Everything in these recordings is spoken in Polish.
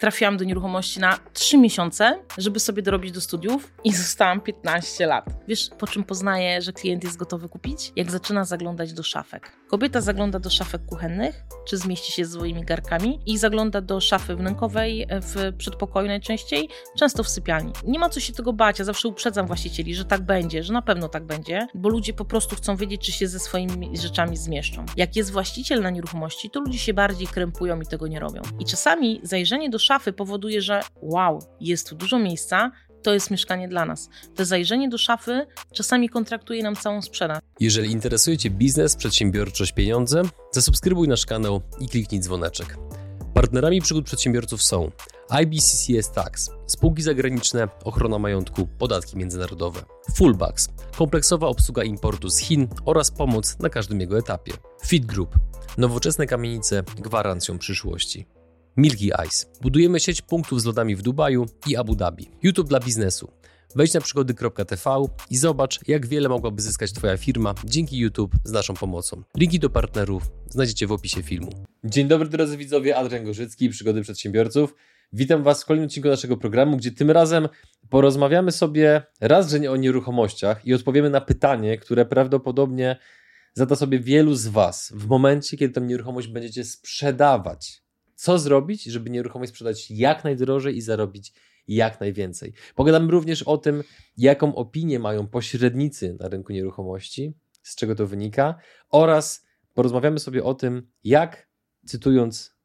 trafiłam do nieruchomości na 3 miesiące, żeby sobie dorobić do studiów i zostałam 15 lat. Wiesz, po czym poznaję, że klient jest gotowy kupić? Jak zaczyna zaglądać do szafek. Kobieta zagląda do szafek kuchennych, czy zmieści się z swoimi garkami i zagląda do szafy wnękowej w przedpokoju najczęściej, często w sypialni. Nie ma co się tego bać, ja zawsze uprzedzam właścicieli, że tak będzie, że na pewno tak będzie, bo ludzie po prostu chcą wiedzieć, czy się ze swoimi rzeczami zmieszczą. Jak jest właściciel na nieruchomości, to ludzie się bardziej krępują i tego nie robią. I czasami zajrzenie do szafy powoduje, że wow, jest tu dużo miejsca, to jest mieszkanie dla nas. To zajrzenie do szafy czasami kontraktuje nam całą sprzedaż. Jeżeli interesuje Cię biznes, przedsiębiorczość, pieniądze, zasubskrybuj nasz kanał i kliknij dzwoneczek. Partnerami przygód przedsiębiorców są IBCCS Tax, spółki zagraniczne, ochrona majątku, podatki międzynarodowe, Fullbacks, kompleksowa obsługa importu z Chin oraz pomoc na każdym jego etapie, Fit Group, nowoczesne kamienice gwarancją przyszłości. Milky Ice. Budujemy sieć punktów z lodami w Dubaju i Abu Dhabi. YouTube dla biznesu. Wejdź na przygody.tv i zobacz, jak wiele mogłaby zyskać Twoja firma dzięki YouTube z naszą pomocą. Linki do partnerów znajdziecie w opisie filmu. Dzień dobry drodzy widzowie, Adrian Gorzycki, Przygody Przedsiębiorców. Witam Was w kolejnym odcinku naszego programu, gdzie tym razem porozmawiamy sobie raz, że nie o nieruchomościach i odpowiemy na pytanie, które prawdopodobnie zada sobie wielu z Was w momencie, kiedy tę nieruchomość będziecie sprzedawać. Co zrobić, żeby nieruchomość sprzedać jak najdrożej i zarobić jak najwięcej. Pogadamy również o tym, jaką opinię mają pośrednicy na rynku nieruchomości, z czego to wynika, oraz porozmawiamy sobie o tym, jak, cytując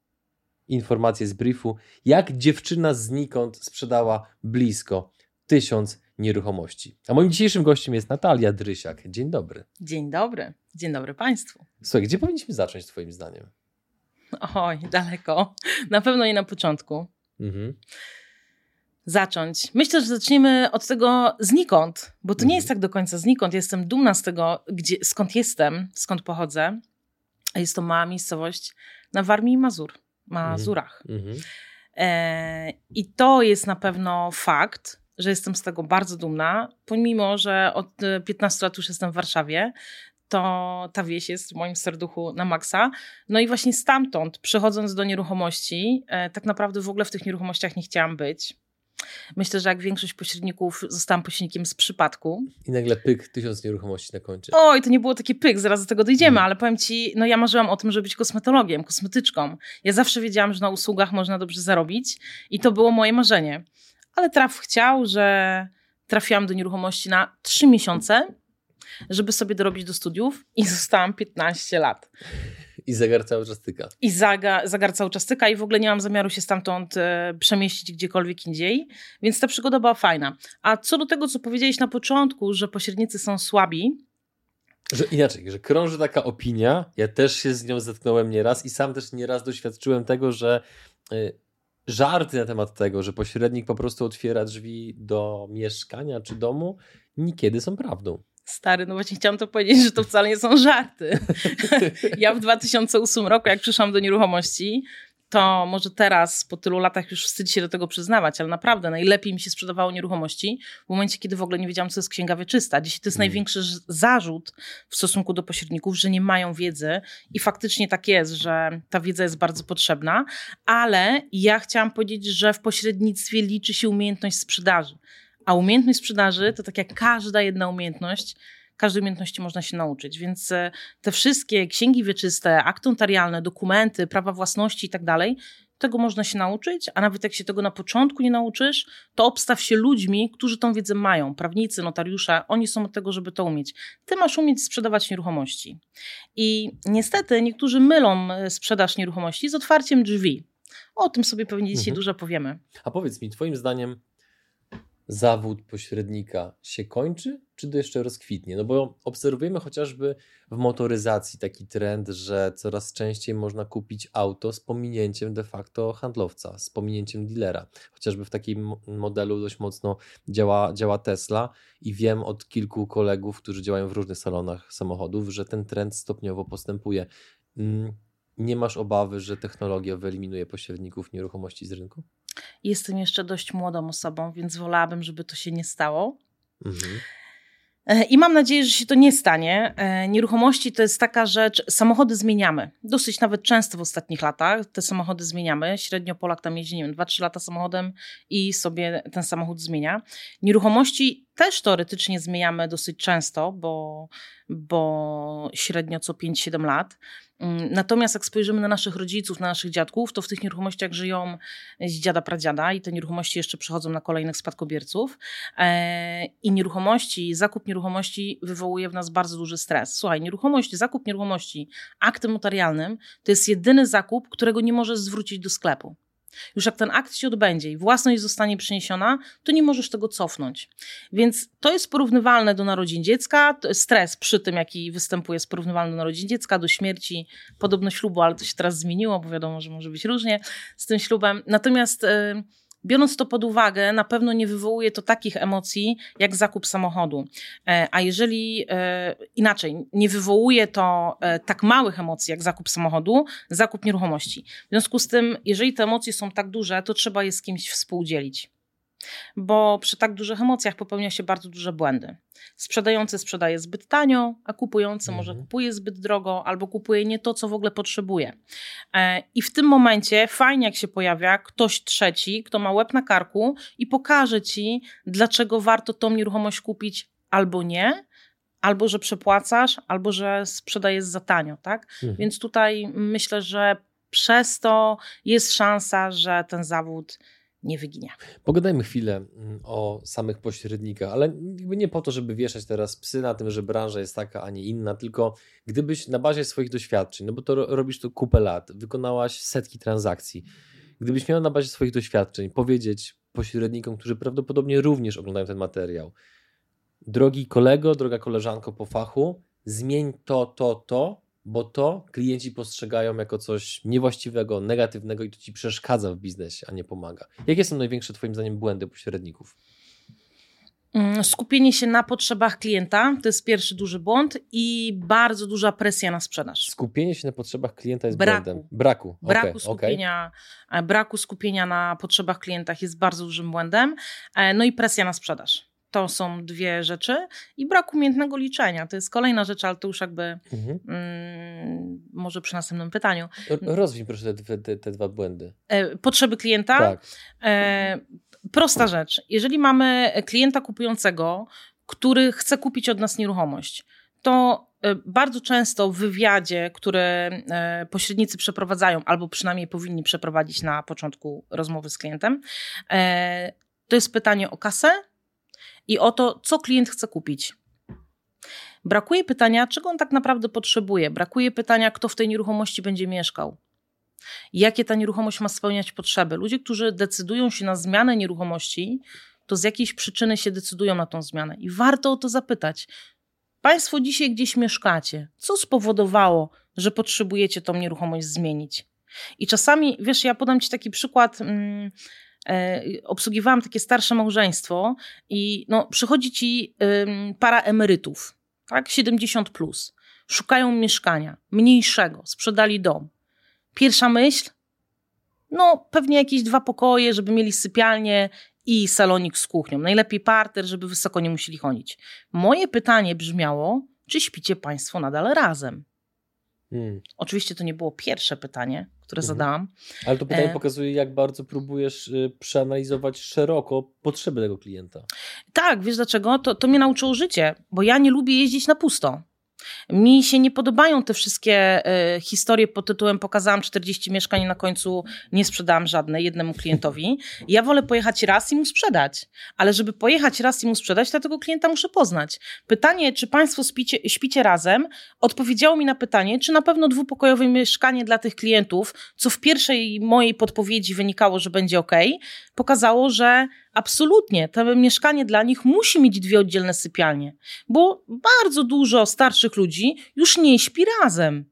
informacje z briefu, jak dziewczyna znikąd sprzedała blisko tysiąc nieruchomości. A moim dzisiejszym gościem jest Natalia Drysiak. Dzień dobry. Dzień dobry. Dzień dobry Państwu. Słuchaj, gdzie powinniśmy zacząć Twoim zdaniem? Oj, daleko. Na pewno nie na początku. Mhm zacząć? Myślę, że zaczniemy od tego znikąd, bo to nie jest mhm. tak do końca znikąd. Jestem dumna z tego, gdzie, skąd jestem, skąd pochodzę. Jest to mała miejscowość na Warmii i Mazur, Mazurach. Mhm. E, I to jest na pewno fakt, że jestem z tego bardzo dumna, pomimo, że od 15 lat już jestem w Warszawie, to ta wieś jest w moim serduchu na maksa. No i właśnie stamtąd, przychodząc do nieruchomości, e, tak naprawdę w ogóle w tych nieruchomościach nie chciałam być. Myślę, że jak większość pośredników zostałam pośrednikiem z przypadku. I nagle pyk, tysiąc nieruchomości na koncie. Oj, to nie było takie pyk, zaraz do tego dojdziemy, hmm. ale powiem ci, no ja marzyłam o tym, żeby być kosmetologiem, kosmetyczką. Ja zawsze wiedziałam, że na usługach można dobrze zarobić i to było moje marzenie. Ale traf chciał, że trafiłam do nieruchomości na trzy miesiące, żeby sobie dorobić do studiów i zostałam 15 lat. I zegar cały czas tyka. I zaga, zegar cały czas tyka i w ogóle nie mam zamiaru się stamtąd e, przemieścić gdziekolwiek indziej, więc ta przygoda była fajna. A co do tego, co powiedziałeś na początku, że pośrednicy są słabi, że inaczej, że krąży taka opinia, ja też się z nią zetknąłem nieraz i sam też nieraz doświadczyłem tego, że y, żarty na temat tego, że pośrednik po prostu otwiera drzwi do mieszkania czy domu, niekiedy są prawdą. Stary, no właśnie chciałam to powiedzieć, że to wcale nie są żarty. ja w 2008 roku, jak przyszłam do nieruchomości, to może teraz, po tylu latach, już wstydzi się do tego przyznawać, ale naprawdę najlepiej mi się sprzedawało nieruchomości w momencie, kiedy w ogóle nie wiedziałam, co jest księga wieczysta. Dzisiaj to jest mm. największy zarzut w stosunku do pośredników, że nie mają wiedzy i faktycznie tak jest, że ta wiedza jest bardzo potrzebna, ale ja chciałam powiedzieć, że w pośrednictwie liczy się umiejętność sprzedaży. A umiejętność sprzedaży to tak jak każda jedna umiejętność, każdej umiejętności można się nauczyć. Więc e, te wszystkie księgi wieczyste, akty notarialne, dokumenty, prawa własności i tak dalej, tego można się nauczyć, a nawet jak się tego na początku nie nauczysz, to obstaw się ludźmi, którzy tą wiedzę mają. Prawnicy, notariusze, oni są od tego, żeby to umieć. Ty masz umieć sprzedawać nieruchomości. I niestety niektórzy mylą e, sprzedaż nieruchomości z otwarciem drzwi. O tym sobie pewnie dzisiaj mhm. dużo powiemy. A powiedz mi, Twoim zdaniem, zawód pośrednika się kończy, czy to jeszcze rozkwitnie? No bo obserwujemy chociażby w motoryzacji taki trend, że coraz częściej można kupić auto z pominięciem de facto handlowca, z pominięciem dealera. Chociażby w takim modelu dość mocno działa, działa Tesla i wiem od kilku kolegów, którzy działają w różnych salonach samochodów, że ten trend stopniowo postępuje. Mm, nie masz obawy, że technologia wyeliminuje pośredników nieruchomości z rynku? Jestem jeszcze dość młodą osobą, więc wolałabym, żeby to się nie stało. Mhm. E, I mam nadzieję, że się to nie stanie. E, nieruchomości to jest taka rzecz, samochody zmieniamy. Dosyć nawet często w ostatnich latach te samochody zmieniamy. Średnio Polak tam jeździ, nie wiem, 2-3 lata samochodem i sobie ten samochód zmienia. Nieruchomości też teoretycznie zmieniamy dosyć często, bo, bo średnio co 5-7 lat. Mm, natomiast jak spojrzymy na naszych rodziców, na naszych dziadków, to w tych nieruchomościach żyją z dziada pradziada i te nieruchomości jeszcze przechodzą na kolejnych spadkobierców. E, I nieruchomości, zakup nieruchomości wywołuje w nas bardzo duży stres. Słuchaj, nieruchomość, zakup nieruchomości aktem notarialnym to jest jedyny zakup, którego nie możesz zwrócić do sklepu. Już jak ten akt się odbędzie i własność zostanie przeniesiona, to nie możesz tego cofnąć. Więc to jest porównywalne do narodzin dziecka. Stres przy tym, jaki występuje, jest porównywalny do narodzin dziecka, do śmierci, podobno ślubu, ale to się teraz zmieniło, bo wiadomo, że może być różnie z tym ślubem. Natomiast. Yy, Biorąc to pod uwagę, na pewno nie wywołuje to takich emocji jak zakup samochodu. E, a jeżeli e, inaczej, nie wywołuje to e, tak małych emocji jak zakup samochodu, zakup nieruchomości. W związku z tym, jeżeli te emocje są tak duże, to trzeba je z kimś współdzielić bo przy tak dużych emocjach popełnia się bardzo duże błędy. Sprzedający sprzedaje zbyt tanio, a kupujący mhm. może kupuje zbyt drogo albo kupuje nie to, co w ogóle potrzebuje. E, I w tym momencie fajnie, jak się pojawia ktoś trzeci, kto ma łeb na karku i pokaże ci, dlaczego warto tą nieruchomość kupić albo nie, albo że przepłacasz, albo że sprzedajesz za tanio, tak? Mhm. Więc tutaj myślę, że przez to jest szansa, że ten zawód nie wyginie. Pogadajmy chwilę mm, o samych pośrednikach, ale nie po to, żeby wieszać teraz psy na tym, że branża jest taka, a nie inna, tylko gdybyś na bazie swoich doświadczeń, no bo to robisz to kupę lat, wykonałaś setki transakcji, gdybyś miał na bazie swoich doświadczeń powiedzieć pośrednikom, którzy prawdopodobnie również oglądają ten materiał, drogi kolego, droga koleżanko po fachu, zmień to, to, to, bo to klienci postrzegają jako coś niewłaściwego, negatywnego i to ci przeszkadza w biznesie, a nie pomaga. Jakie są największe Twoim zdaniem błędy pośredników? Mm, skupienie się na potrzebach klienta to jest pierwszy duży błąd i bardzo duża presja na sprzedaż. Skupienie się na potrzebach klienta jest braku. błędem. Braku. Braku, okay, skupienia, okay. braku skupienia na potrzebach klientach jest bardzo dużym błędem. E, no i presja na sprzedaż. To są dwie rzeczy i brak umiejętnego liczenia. To jest kolejna rzecz, ale to już jakby mhm. mm, może przy następnym pytaniu. Rozwij proszę te, te, te dwa błędy. E, potrzeby klienta. Tak. E, prosta rzecz. Jeżeli mamy klienta kupującego, który chce kupić od nas nieruchomość, to e, bardzo często w wywiadzie, który e, pośrednicy przeprowadzają, albo przynajmniej powinni przeprowadzić na początku rozmowy z klientem, to jest pytanie o kasę, i o to, co klient chce kupić. Brakuje pytania, czego on tak naprawdę potrzebuje. Brakuje pytania, kto w tej nieruchomości będzie mieszkał. Jakie ta nieruchomość ma spełniać potrzeby. Ludzie, którzy decydują się na zmianę nieruchomości, to z jakiejś przyczyny się decydują na tą zmianę. I warto o to zapytać. Państwo dzisiaj gdzieś mieszkacie. Co spowodowało, że potrzebujecie tą nieruchomość zmienić? I czasami, wiesz, ja podam Ci taki przykład. E, obsługiwałam takie starsze małżeństwo i no, przychodzi ci para emerytów, tak, 70 plus. Szukają mieszkania mniejszego, sprzedali dom. Pierwsza myśl? No, pewnie jakieś dwa pokoje, żeby mieli sypialnię i salonik z kuchnią. Najlepiej parter, żeby wysoko nie musieli chodzić. Moje pytanie brzmiało, czy śpicie Państwo nadal razem? Hmm. Oczywiście to nie było pierwsze pytanie, które mhm. zadałam. Ale to pytanie e... pokazuje, jak bardzo próbujesz y, przeanalizować szeroko potrzeby tego klienta. Tak, wiesz dlaczego? To, to mnie nauczyło życie, bo ja nie lubię jeździć na pusto. Mi się nie podobają te wszystkie y, historie pod tytułem pokazałam 40 mieszkań i na końcu nie sprzedałam żadnej jednemu klientowi. Ja wolę pojechać raz i mu sprzedać. Ale żeby pojechać raz i mu sprzedać, to tego klienta muszę poznać. Pytanie, czy Państwo spicie, śpicie razem, odpowiedziało mi na pytanie, czy na pewno dwupokojowe mieszkanie dla tych klientów, co w pierwszej mojej podpowiedzi wynikało, że będzie ok, pokazało, że absolutnie to mieszkanie dla nich musi mieć dwie oddzielne sypialnie, bo bardzo dużo starszych ludzi już nie śpi razem.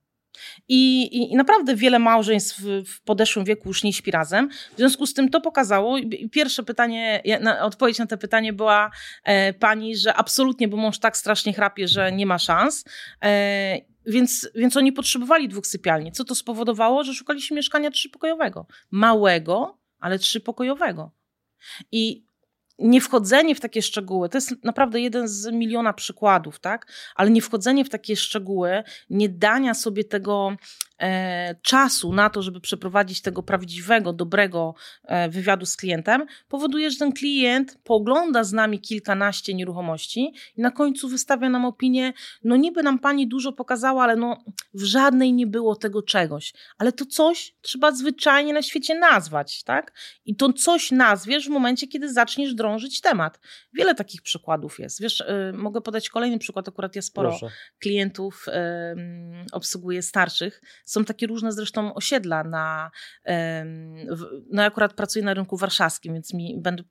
I, i, I, naprawdę wiele małżeństw w, w, podeszłym wieku już nie śpi razem. W związku z tym to pokazało. Pierwsze pytanie, na, odpowiedź na to pytanie była e, pani, że absolutnie, bo mąż tak strasznie chrapie, że nie ma szans. E, więc, więc oni potrzebowali dwóch sypialni. Co to spowodowało? Że szukaliśmy mieszkania trzypokojowego. Małego, ale trzypokojowego. I nie wchodzenie w takie szczegóły, to jest naprawdę jeden z miliona przykładów, tak? Ale nie wchodzenie w takie szczegóły, nie dania sobie tego czasu na to, żeby przeprowadzić tego prawdziwego, dobrego e, wywiadu z klientem, powoduje, że ten klient pogląda z nami kilkanaście nieruchomości i na końcu wystawia nam opinię, no niby nam pani dużo pokazała, ale no w żadnej nie było tego czegoś. Ale to coś trzeba zwyczajnie na świecie nazwać, tak? I to coś nazwiesz w momencie, kiedy zaczniesz drążyć temat. Wiele takich przykładów jest. Wiesz, y, mogę podać kolejny przykład, akurat ja sporo Proszę. klientów y, obsługuję starszych. Są takie różne zresztą osiedla na, no akurat pracuję na rynku warszawskim, więc mi będę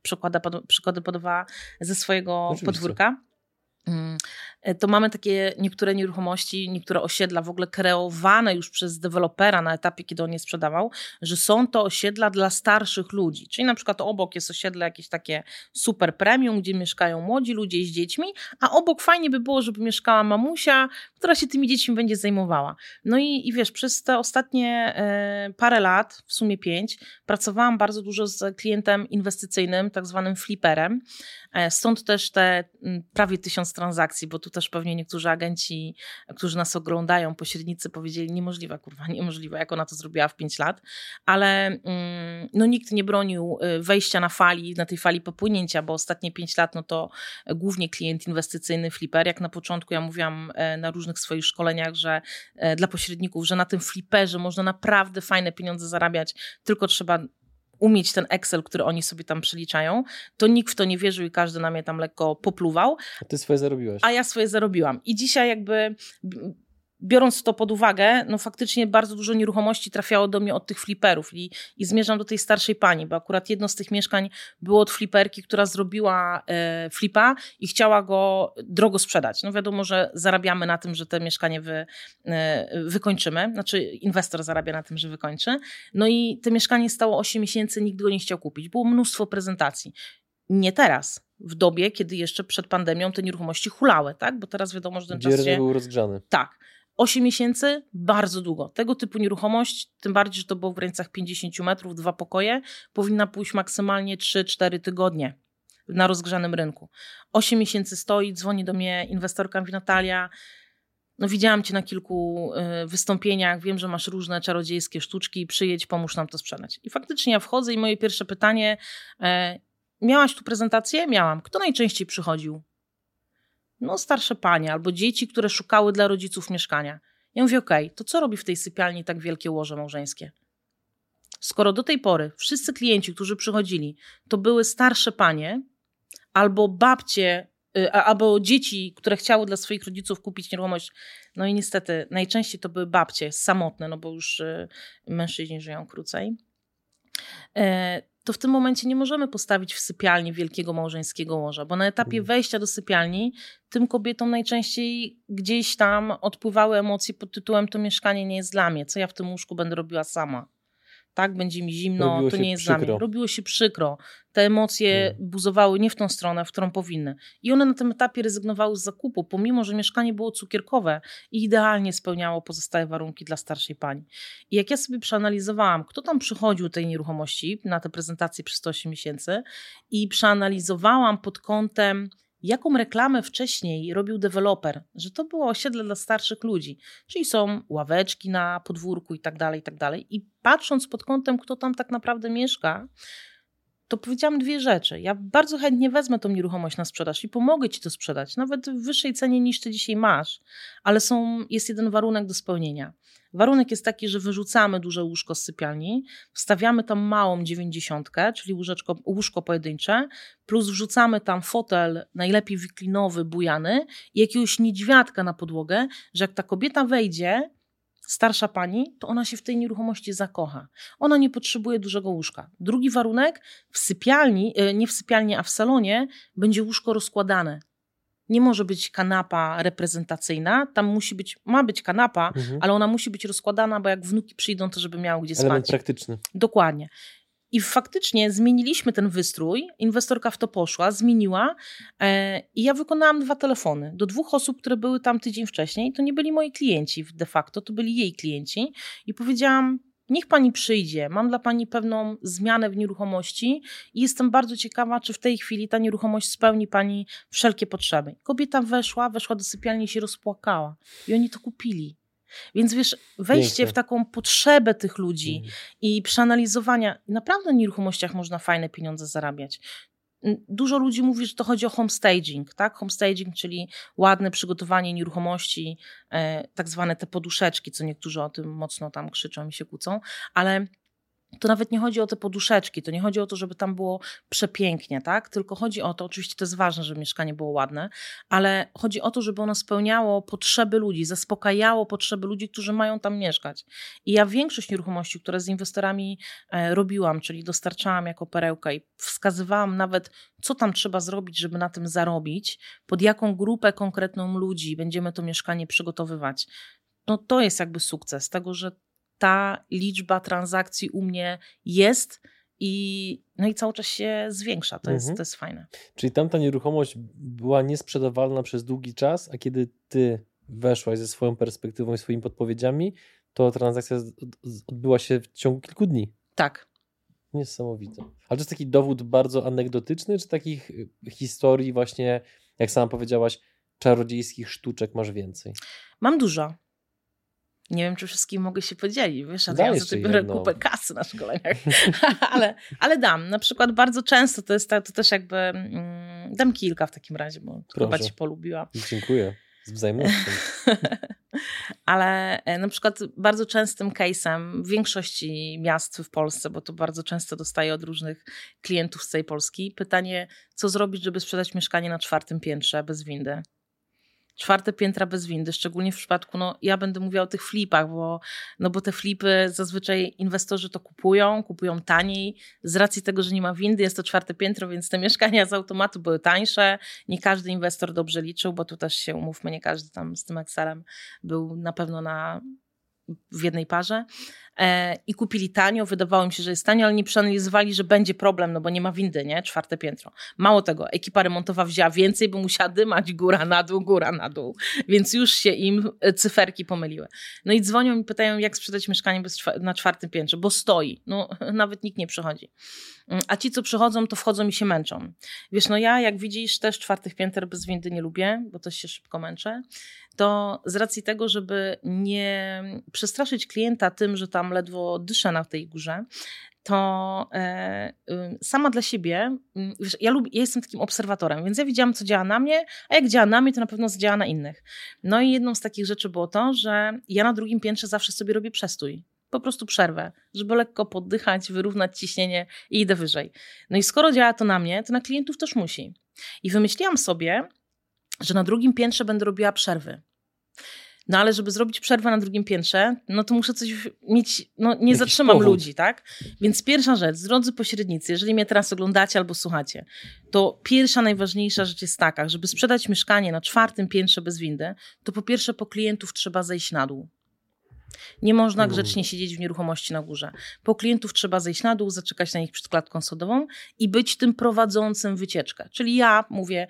przykłady podawała ze swojego Oczywiście. podwórka. Mm, e, to mamy takie niektóre nieruchomości, niektóre osiedla w ogóle kreowane już przez dewelopera na etapie, kiedy on je sprzedawał, że są to osiedla dla starszych ludzi. Czyli na przykład obok jest osiedle jakieś takie super premium, gdzie mieszkają młodzi ludzie z dziećmi, a obok fajnie by było, żeby mieszkała mamusia, która się tymi dziećmi będzie zajmowała. No i, i wiesz, przez te ostatnie e, parę lat, w sumie pięć, pracowałam bardzo dużo z klientem inwestycyjnym, tak zwanym fliperem. E, stąd też te m, prawie tysiąc transakcji, bo tu też pewnie niektórzy agenci, którzy nas oglądają, pośrednicy powiedzieli niemożliwe, kurwa, niemożliwe, jak ona to zrobiła w 5 lat, ale mm, no nikt nie bronił y, wejścia na fali, na tej fali popłynięcia, bo ostatnie 5 lat, no to głównie klient inwestycyjny Flipper, jak na początku ja mówiłam e, na różnych swoich szkoleniach, że e, dla pośredników, że na tym Flipperze można naprawdę fajne pieniądze zarabiać, tylko trzeba umieć ten Excel, który oni sobie tam przeliczają, to nikt w to nie wierzył i każdy na mnie tam lekko popluwał. A ty swoje zarobiłaś. A ja swoje zarobiłam. I dzisiaj jakby biorąc to pod uwagę, no faktycznie bardzo dużo nieruchomości trafiało do mnie od tych fliperów i, i zmierzam do tej starszej pani, bo akurat jedno z tych mieszkań było od fliperki, która zrobiła e, flipa i chciała go drogo sprzedać. No wiadomo, że zarabiamy na tym, że te mieszkanie wy, e, wykończymy, znaczy inwestor zarabia na tym, że wykończy. No i te mieszkanie stało 8 miesięcy, nikt go nie chciał kupić. Było mnóstwo prezentacji. Nie teraz, w dobie, kiedy jeszcze przed pandemią te nieruchomości hulały, tak? Bo teraz wiadomo, że ten Gdzie czas się... był rozgrzany. Tak. 8 miesięcy bardzo długo. Tego typu nieruchomość, tym bardziej, że to było w granicach 50 metrów, dwa pokoje, powinna pójść maksymalnie 3-4 tygodnie na rozgrzanym rynku. 8 miesięcy stoi, dzwoni do mnie inwestorka, mówi Natalia, no widziałam cię na kilku y, wystąpieniach, wiem, że masz różne czarodziejskie sztuczki, przyjedź, pomóż nam to sprzedać. I faktycznie ja wchodzę i moje pierwsze pytanie, e, miałaś tu prezentację? Miałam. Kto najczęściej przychodził? No starsze panie albo dzieci, które szukały dla rodziców mieszkania. Ja mówię, okej, okay, to co robi w tej sypialni tak wielkie łoże małżeńskie? Skoro do tej pory wszyscy klienci, którzy przychodzili, to były starsze panie albo babcie, y, albo dzieci, które chciały dla swoich rodziców kupić nieruchomość, no i niestety najczęściej to były babcie samotne, no bo już y, mężczyźni żyją krócej e, to w tym momencie nie możemy postawić w sypialni wielkiego małżeńskiego łoża, bo na etapie mm. wejścia do sypialni tym kobietom najczęściej gdzieś tam odpływały emocje pod tytułem to mieszkanie nie jest dla mnie, co ja w tym łóżku będę robiła sama tak, będzie mi zimno, Robiło to nie jest przykro. dla mnie. Robiło się przykro. Te emocje hmm. buzowały nie w tą stronę, w którą powinny. I one na tym etapie rezygnowały z zakupu, pomimo, że mieszkanie było cukierkowe i idealnie spełniało pozostałe warunki dla starszej pani. I jak ja sobie przeanalizowałam, kto tam przychodził tej nieruchomości na te prezentacje przez 108 miesięcy i przeanalizowałam pod kątem jaką reklamę wcześniej robił deweloper, że to było osiedle dla starszych ludzi, czyli są ławeczki na podwórku i tak dalej, i tak dalej. I patrząc pod kątem, kto tam tak naprawdę mieszka, to powiedziałam dwie rzeczy. Ja bardzo chętnie wezmę tą nieruchomość na sprzedaż i pomogę ci to sprzedać, nawet w wyższej cenie niż ty dzisiaj masz, ale są, jest jeden warunek do spełnienia. Warunek jest taki, że wyrzucamy duże łóżko z sypialni, wstawiamy tam małą dziewięćdziesiątkę, czyli łóżeczko, łóżko pojedyncze, plus wrzucamy tam fotel, najlepiej wiklinowy, bujany i jakiegoś niedźwiadka na podłogę, że jak ta kobieta wejdzie, starsza pani, to ona się w tej nieruchomości zakocha. Ona nie potrzebuje dużego łóżka. Drugi warunek, w sypialni, e, nie w sypialni, a w salonie będzie łóżko rozkładane. Nie może być kanapa reprezentacyjna, tam musi być, ma być kanapa, mhm. ale ona musi być rozkładana, bo jak wnuki przyjdą, to żeby miały gdzie Element spać. praktyczny. Dokładnie. I faktycznie zmieniliśmy ten wystrój, inwestorka w to poszła, zmieniła e, i ja wykonałam dwa telefony do dwóch osób, które były tam tydzień wcześniej. To nie byli moi klienci de facto, to byli jej klienci. I powiedziałam, niech pani przyjdzie, mam dla pani pewną zmianę w nieruchomości i jestem bardzo ciekawa, czy w tej chwili ta nieruchomość spełni pani wszelkie potrzeby. Kobieta weszła, weszła do sypialni i się rozpłakała i oni to kupili. Więc wiesz, wejście Piękne. w taką potrzebę tych ludzi Mhm. i przeanalizowania, naprawdę na nieruchomościach można fajne pieniądze zarabiać. Dużo ludzi mówi, że to chodzi o homestaging, tak? Homestaging, czyli ładne przygotowanie nieruchomości, e, tak zwane te poduszeczki, co niektórzy o tym mocno tam krzyczą i się kłócą, ale to nawet nie chodzi o te poduszeczki, to nie chodzi o to, żeby tam było przepięknie, tak? Tylko chodzi o to, oczywiście to jest ważne, żeby mieszkanie było ładne, ale chodzi o to, żeby ono spełniało potrzeby ludzi, zaspokajało potrzeby ludzi, którzy mają tam mieszkać. I ja większość nieruchomości, które z inwestorami e, robiłam, czyli dostarczałam jako perełkę i wskazywałam nawet, co tam trzeba zrobić, żeby na tym zarobić, pod jaką grupę konkretną ludzi będziemy to mieszkanie przygotowywać. No to jest jakby sukces tego, że ta liczba transakcji u mnie jest i, no i cały czas się zwiększa. To, jest, Mhm. to jest fajne. Czyli tamta nieruchomość była niesprzedawalna przez długi czas, a kiedy ty weszłaś ze swoją perspektywą i swoimi podpowiedziami, to transakcja odbyła się w ciągu kilku dni. Tak. Niesamowite. Ale to jest taki dowód bardzo anegdotyczny, czy takich y, historii właśnie, jak sama powiedziałaś, czarodziejskich sztuczek masz więcej? Mam dużo. Nie wiem, czy wszystkim mogę się podzielić, wiesz, a ja to biorę jedną. kupę kasy na szkoleniach. ale, ale dam. Na przykład bardzo często to jest tak, to też jakby, mm, dam kilka w takim razie, bo chyba Proszę. ci polubiła. Dziękuję. Z wzajemnością. Ale e, na przykład bardzo częstym case'em w większości miast w Polsce, bo to bardzo często dostaję od różnych klientów z całej Polski, pytanie, co zrobić, żeby sprzedać mieszkanie na czwartym piętrze bez windy? Czwarte piętra bez windy, szczególnie w przypadku, no ja będę mówiła o tych flipach, bo, no bo te flipy zazwyczaj inwestorzy to kupują, kupują taniej. Z racji tego, że nie ma windy, jest to czwarte piętro, więc te mieszkania z automatu były tańsze. Nie każdy inwestor dobrze liczył, bo tu też się umówmy, nie każdy tam z tym Excelem był na pewno na, w jednej parze. E, I kupili tanio, wydawało mi się, że jest tanio, ale nie przeanalizowali, że będzie problem, no bo nie ma windy, nie? Czwarte piętro. Mało tego, ekipa remontowa wzięła więcej, bo musiała dymać góra na dół, góra na dół. Więc już się im e, cyferki pomyliły. No i dzwonią i pytają, jak sprzedać mieszkanie na czwartym piętrze, bo stoi. No nawet nikt nie przychodzi. Mm, A ci, co przychodzą, to wchodzą i się męczą. Wiesz, no ja, jak widzisz, też czwartych pięter bez windy nie lubię, bo też się szybko męczę. To z racji tego, żeby nie przestraszyć klienta tym, że tam ledwo dyszę na tej górze, to e, sama dla siebie, y, wiesz, ja, lubię, ja jestem takim obserwatorem, więc ja widziałam, co działa na mnie, a jak działa na mnie, to na pewno działa na innych. No i jedną z takich rzeczy było to, że ja na drugim piętrze zawsze sobie robię przestój. Po prostu przerwę, żeby lekko poddychać, wyrównać ciśnienie i idę wyżej. No i skoro działa to na mnie, to na klientów też musi. I wymyśliłam sobie, że na drugim piętrze będę robiła przerwy. No ale żeby zrobić przerwę na drugim piętrze, no to muszę coś mieć, no nie Jakiś zatrzymam powód. ludzi, tak? Więc pierwsza rzecz, drodzy pośrednicy, jeżeli mnie teraz oglądacie albo słuchacie, to pierwsza, najważniejsza rzecz jest taka, żeby sprzedać mieszkanie na czwartym piętrze bez windy, to po pierwsze po klientów trzeba zejść na dół. Nie można Mm. grzecznie siedzieć w nieruchomości na górze. Po klientów trzeba zejść na dół, zaczekać na nich przed klatką sodową i być tym prowadzącym wycieczkę. Czyli ja mówię,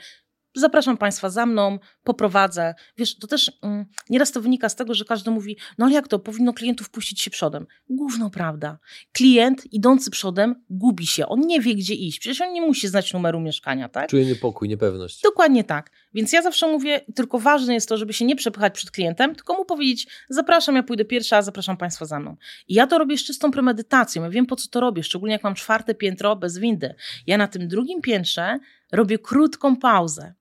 zapraszam Państwa za mną, poprowadzę. Wiesz, to też mm, nieraz to wynika z tego, że każdy mówi, no ale jak to, powinno klientów puścić się przodem. Gówno prawda. Klient idący przodem gubi się, on nie wie gdzie iść. Przecież on nie musi znać numeru mieszkania, tak? Czuję niepokój, niepewność. Dokładnie tak. Więc ja zawsze mówię, tylko ważne jest to, żeby się nie przepychać przed klientem, tylko mu powiedzieć, zapraszam, ja pójdę pierwsza, zapraszam Państwa za mną. I ja to robię z czystą premedytacją. Ja wiem, po co to robię, szczególnie jak mam czwarte piętro bez windy. Ja na tym drugim piętrze robię krótką pauzę.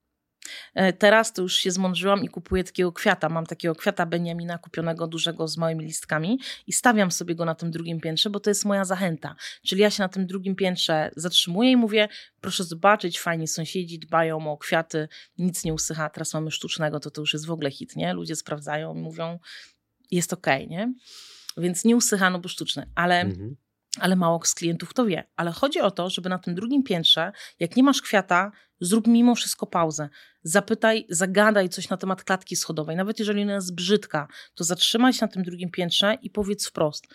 E, Teraz to już się zmądrzyłam i kupuję takiego kwiata. Mam takiego kwiata Beniamina kupionego dużego z małymi listkami i stawiam sobie go na tym drugim piętrze, bo to jest moja zachęta. Czyli ja się na tym drugim piętrze zatrzymuję i mówię, proszę zobaczyć, fajni sąsiedzi dbają o kwiaty, nic nie usycha, teraz mamy sztucznego, to to już jest w ogóle hit, nie? Ludzie sprawdzają i mówią, jest okej, nie? Więc nie usycha, no bo sztuczne, ale Mhm. Ale mało z klientów to wie. Ale chodzi o to, żeby na tym drugim piętrze, jak nie masz kwiata, zrób mimo wszystko pauzę. Zapytaj, zagadaj coś na temat klatki schodowej. Nawet jeżeli ona jest brzydka, to zatrzymaj się na tym drugim piętrze i powiedz wprost.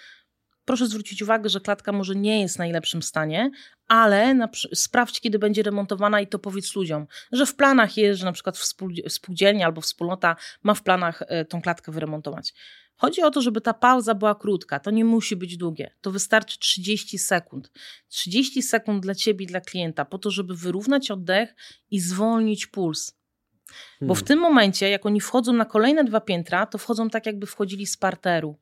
Proszę zwrócić uwagę, że klatka może nie jest w najlepszym stanie, ale sprawdź, kiedy będzie remontowana i to powiedz ludziom, że w planach jest, że na przykład współ- spółdzielnia albo wspólnota ma w planach e, tą klatkę wyremontować. Chodzi o to, żeby ta pauza była krótka. To nie musi być długie. To wystarczy 30 sekund. 30 sekund dla ciebie i dla klienta, po to, żeby wyrównać oddech i zwolnić puls. Bo w Hmm. tym momencie, jak oni wchodzą na kolejne dwa piętra, to wchodzą tak, jakby wchodzili z parteru.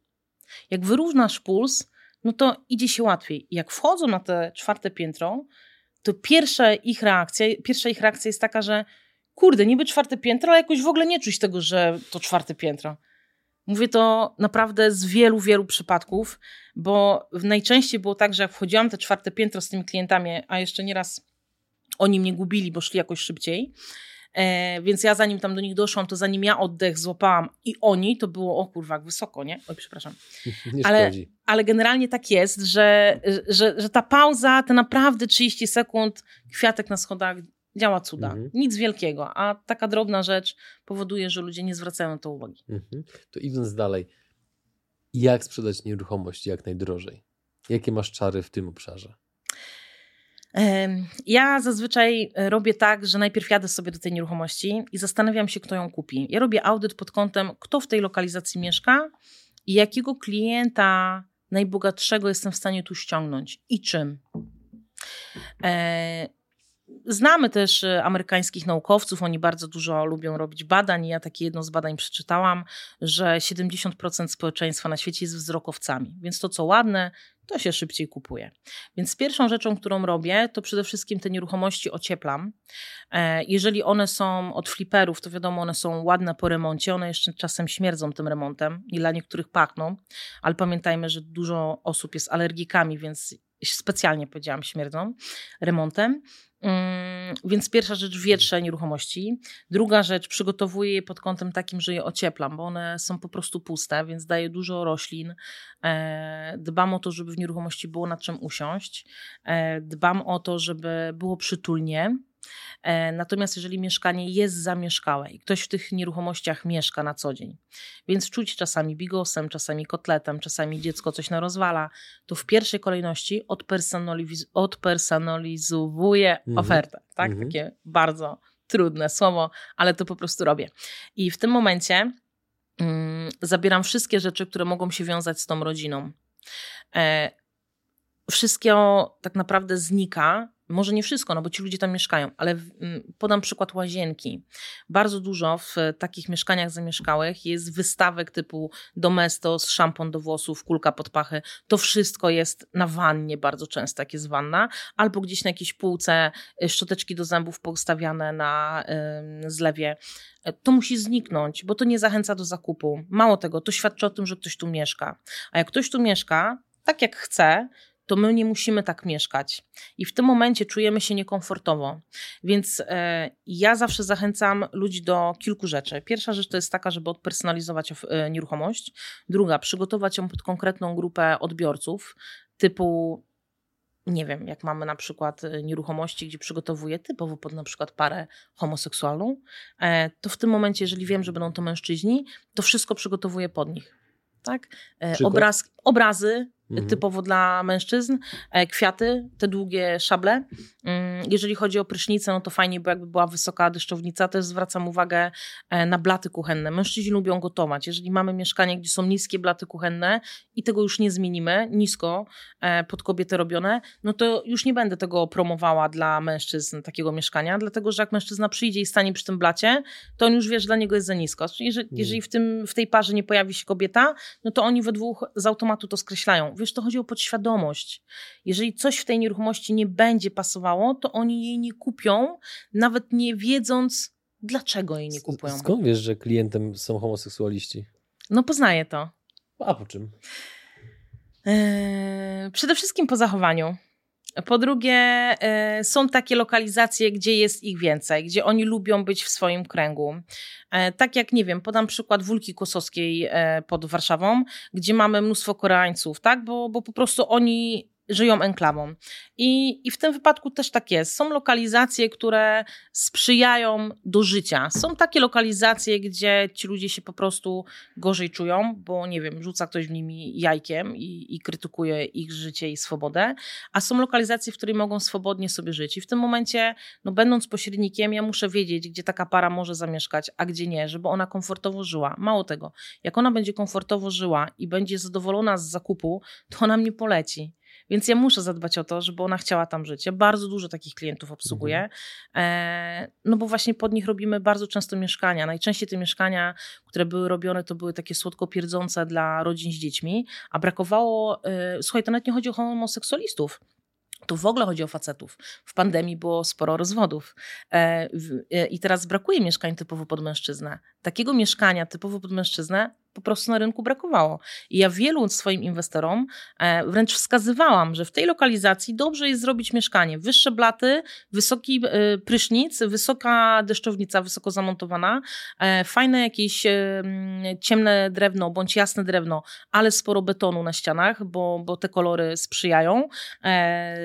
Jak wyrównasz puls, no to idzie się łatwiej. Jak wchodzą na te czwarte piętro, to pierwsza ich reakcja, pierwsza ich reakcja jest taka, że kurde, niby czwarte piętro, ale jakoś w ogóle nie czuć tego, że to czwarte piętro. Mówię to naprawdę z wielu, wielu przypadków, bo najczęściej było tak, że jak wchodziłam te czwarte piętro z tymi klientami, a jeszcze nieraz oni mnie gubili, bo szli jakoś szybciej, E, więc ja zanim tam do nich doszłam, to zanim ja oddech złapałam i oni, to było o kurwa, jak wysoko, nie? Oj, przepraszam. Nie Ale- szkodzi. Ale generalnie tak jest, że, że, że ta pauza, te naprawdę 30 sekund, kwiatek na schodach działa cuda. Mhm. Nic wielkiego, a taka drobna rzecz powoduje, że ludzie nie zwracają na to uwagi. Mhm. To idąc dalej, jak sprzedać nieruchomość jak najdrożej? Jakie masz czary w tym obszarze? Ja zazwyczaj e, robię tak, że najpierw jadę sobie do tej nieruchomości i zastanawiam się, kto ją kupi. Ja robię audyt pod kątem, kto w tej lokalizacji mieszka i jakiego klienta najbogatszego jestem w stanie tu ściągnąć i czym. Znamy też e, amerykańskich naukowców, oni bardzo dużo lubią robić badań. Ja takie jedno z badań przeczytałam, że 70% społeczeństwa na świecie jest wzrokowcami, więc to co ładne, to się szybciej kupuje. Więc pierwszą rzeczą, którą robię, to przede wszystkim te nieruchomości ocieplam. E, Jeżeli one są od fliperów, to wiadomo, one są ładne po remoncie, one jeszcze czasem śmierdzą tym remontem i dla niektórych pachną, ale pamiętajmy, że dużo osób jest alergikami, więc specjalnie powiedziałam śmierdzą remontem. Mm, Więc pierwsza rzecz wietrze nieruchomości. Druga rzecz przygotowuję je pod kątem takim, że je ocieplam, bo one są po prostu puste, więc daję dużo roślin. E, Dbam o to, żeby w nieruchomości było na czym usiąść. E, Dbam o to, żeby było przytulnie. E, Natomiast jeżeli mieszkanie jest zamieszkałe i ktoś w tych nieruchomościach mieszka na co dzień, więc czuć czasami bigosem, czasami kotletem, czasami dziecko coś narozwala, to w pierwszej kolejności odpersonaliz- odpersonalizowuję Mhm. ofertę. Tak? Mhm. Takie bardzo trudne słowo, ale to po prostu robię. I w tym momencie mm, zabieram wszystkie rzeczy, które mogą się wiązać z tą rodziną. E, wszystko tak naprawdę znika. Może nie wszystko, no bo ci ludzie tam mieszkają, ale podam przykład łazienki. Bardzo dużo w takich mieszkaniach zamieszkałych jest wystawek typu Domestos, szampon do włosów, kulka pod pachy. To wszystko jest na wannie bardzo często, jak jest wanna, albo gdzieś na jakiejś półce e, szczoteczki do zębów postawiane na ym, zlewie. E, To musi zniknąć, bo to nie zachęca do zakupu. Mało tego, to świadczy o tym, że ktoś tu mieszka. A jak ktoś tu mieszka, tak jak chce, to my nie musimy tak mieszkać. I w tym momencie czujemy się niekomfortowo. Więc e, ja zawsze zachęcam ludzi do kilku rzeczy. Pierwsza rzecz to jest taka, żeby odpersonalizować e, nieruchomość. Druga, przygotować ją pod konkretną grupę odbiorców, typu nie wiem, jak mamy na przykład e, nieruchomości, gdzie przygotowuję typowo pod na przykład parę homoseksualną, e, to w tym momencie, jeżeli wiem, że będą to mężczyźni, to wszystko przygotowuję pod nich. Tak? E, Przykład? Obraz, obrazy Mhm. typowo dla mężczyzn, e, kwiaty, te długie szable. Mm, Jeżeli chodzi o prysznicę, no to fajnie, bo jakby była wysoka deszczownica, też zwracam uwagę e, na blaty kuchenne. Mężczyźni lubią gotować. Jeżeli mamy mieszkanie, gdzie są niskie blaty kuchenne i tego już nie zmienimy, nisko e, pod kobietę robione, no to już nie będę tego promowała dla mężczyzn takiego mieszkania, dlatego że jak mężczyzna przyjdzie i stanie przy tym blacie, to on już wie, że dla niego jest za nisko. Czyli Jeżeli, jeżeli w, tym, w tej parze nie pojawi się kobieta, no to oni we dwóch z automatu to skreślają. Wiesz, to chodzi o podświadomość. Jeżeli coś w tej nieruchomości nie będzie pasowało, to oni jej nie kupią, nawet nie wiedząc, dlaczego jej nie kupują. Skąd wiesz, że klientem są homoseksualiści? No poznaję to. A po czym? Eee, Przede wszystkim po zachowaniu. Po drugie, e, są takie lokalizacje, gdzie jest ich więcej, gdzie oni lubią być w swoim kręgu. E, Tak jak, nie wiem, podam przykład Wólki Kosowskiej e, pod Warszawą, gdzie mamy mnóstwo Koreańców, tak? Bo, bo po prostu oni żyją enklawą. I, I w tym wypadku też tak jest. Są lokalizacje, które sprzyjają do życia. Są takie lokalizacje, gdzie ci ludzie się po prostu gorzej czują, bo nie wiem, rzuca ktoś w nimi jajkiem i, i krytykuje ich życie i swobodę, a są lokalizacje, w których mogą swobodnie sobie żyć. I w tym momencie, no będąc pośrednikiem, ja muszę wiedzieć, gdzie taka para może zamieszkać, a gdzie nie, żeby ona komfortowo żyła. Mało tego, jak ona będzie komfortowo żyła i będzie zadowolona z zakupu, to ona mnie poleci. Więc ja muszę zadbać o to, żeby ona chciała tam żyć. Ja bardzo dużo takich klientów obsługuję, mhm. e, no bo właśnie pod nich robimy bardzo często mieszkania. Najczęściej te mieszkania, które były robione, to były takie słodko pierdzące dla rodzin z dziećmi, a brakowało, e, słuchaj, to nawet nie chodzi o homoseksualistów. Tu w ogóle chodzi o facetów. W pandemii było sporo rozwodów e, w, e, i teraz brakuje mieszkań typowo pod mężczyznę. Takiego mieszkania typowo pod mężczyznę po prostu na rynku brakowało. I ja wielu swoim inwestorom e, wręcz wskazywałam, że w tej lokalizacji dobrze jest zrobić mieszkanie. Wyższe blaty, wysoki e, prysznic, wysoka deszczownica, wysoko zamontowana, e, fajne jakieś ciemne drewno bądź jasne drewno, ale sporo betonu na ścianach, bo, bo te kolory sprzyjają.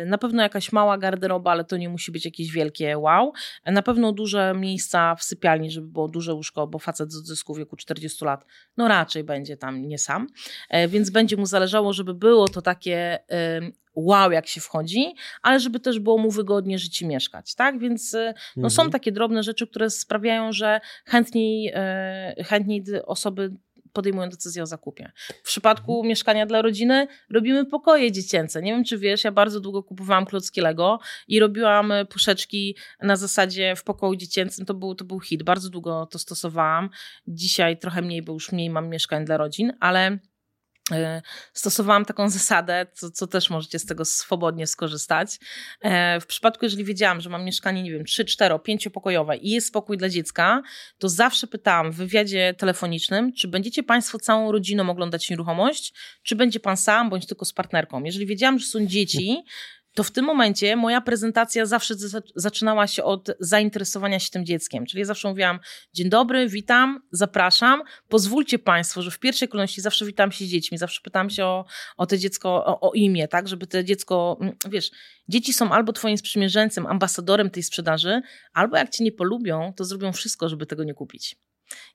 Na pewno jakaś mała garderoba, ale to nie musi być jakieś wielkie wow. Na pewno duże miejsca w sypialni, żeby było duże łóżko, bo facet z odzysku wieku 40 lat, no raczej będzie tam nie sam, e, więc będzie mu zależało, żeby było to takie wow, jak się wchodzi, ale żeby też było mu wygodnie żyć i mieszkać, tak? Więc e, no, mhm. są takie drobne rzeczy, które sprawiają, że chętniej, e, chętniej osoby podejmują decyzję o zakupie. W przypadku mhm. mieszkania dla rodziny robimy pokoje dziecięce. Nie wiem, czy wiesz, ja bardzo długo kupowałam klocki Lego i robiłam e, puszeczki na zasadzie w pokoju dziecięcym. To był, to był hit. Bardzo długo to stosowałam. Dzisiaj trochę mniej, bo już mniej mam mieszkań dla rodzin, ale stosowałam taką zasadę, co, co, też możecie z tego swobodnie skorzystać. E, w przypadku, jeżeli wiedziałam, że mam mieszkanie, nie wiem, 3, 4, 5 pokojowe i jest spokój dla dziecka, to zawsze pytałam w wywiadzie telefonicznym, czy będziecie Państwo całą rodziną oglądać nieruchomość, czy będzie Pan sam, bądź tylko z partnerką. Jeżeli wiedziałam, że są dzieci, to w tym momencie moja prezentacja zawsze zaczynała się od zainteresowania się tym dzieckiem. Czyli ja zawsze mówiłam: Dzień dobry, witam, zapraszam. Pozwólcie Państwo, że w pierwszej kolejności zawsze witam się z dziećmi, zawsze pytam się o, o to dziecko, o, o imię, tak, żeby to dziecko, mm, wiesz, dzieci są albo Twoim sprzymierzeńcem, ambasadorem tej sprzedaży, albo jak Cię nie polubią, to zrobią wszystko, żeby tego nie kupić.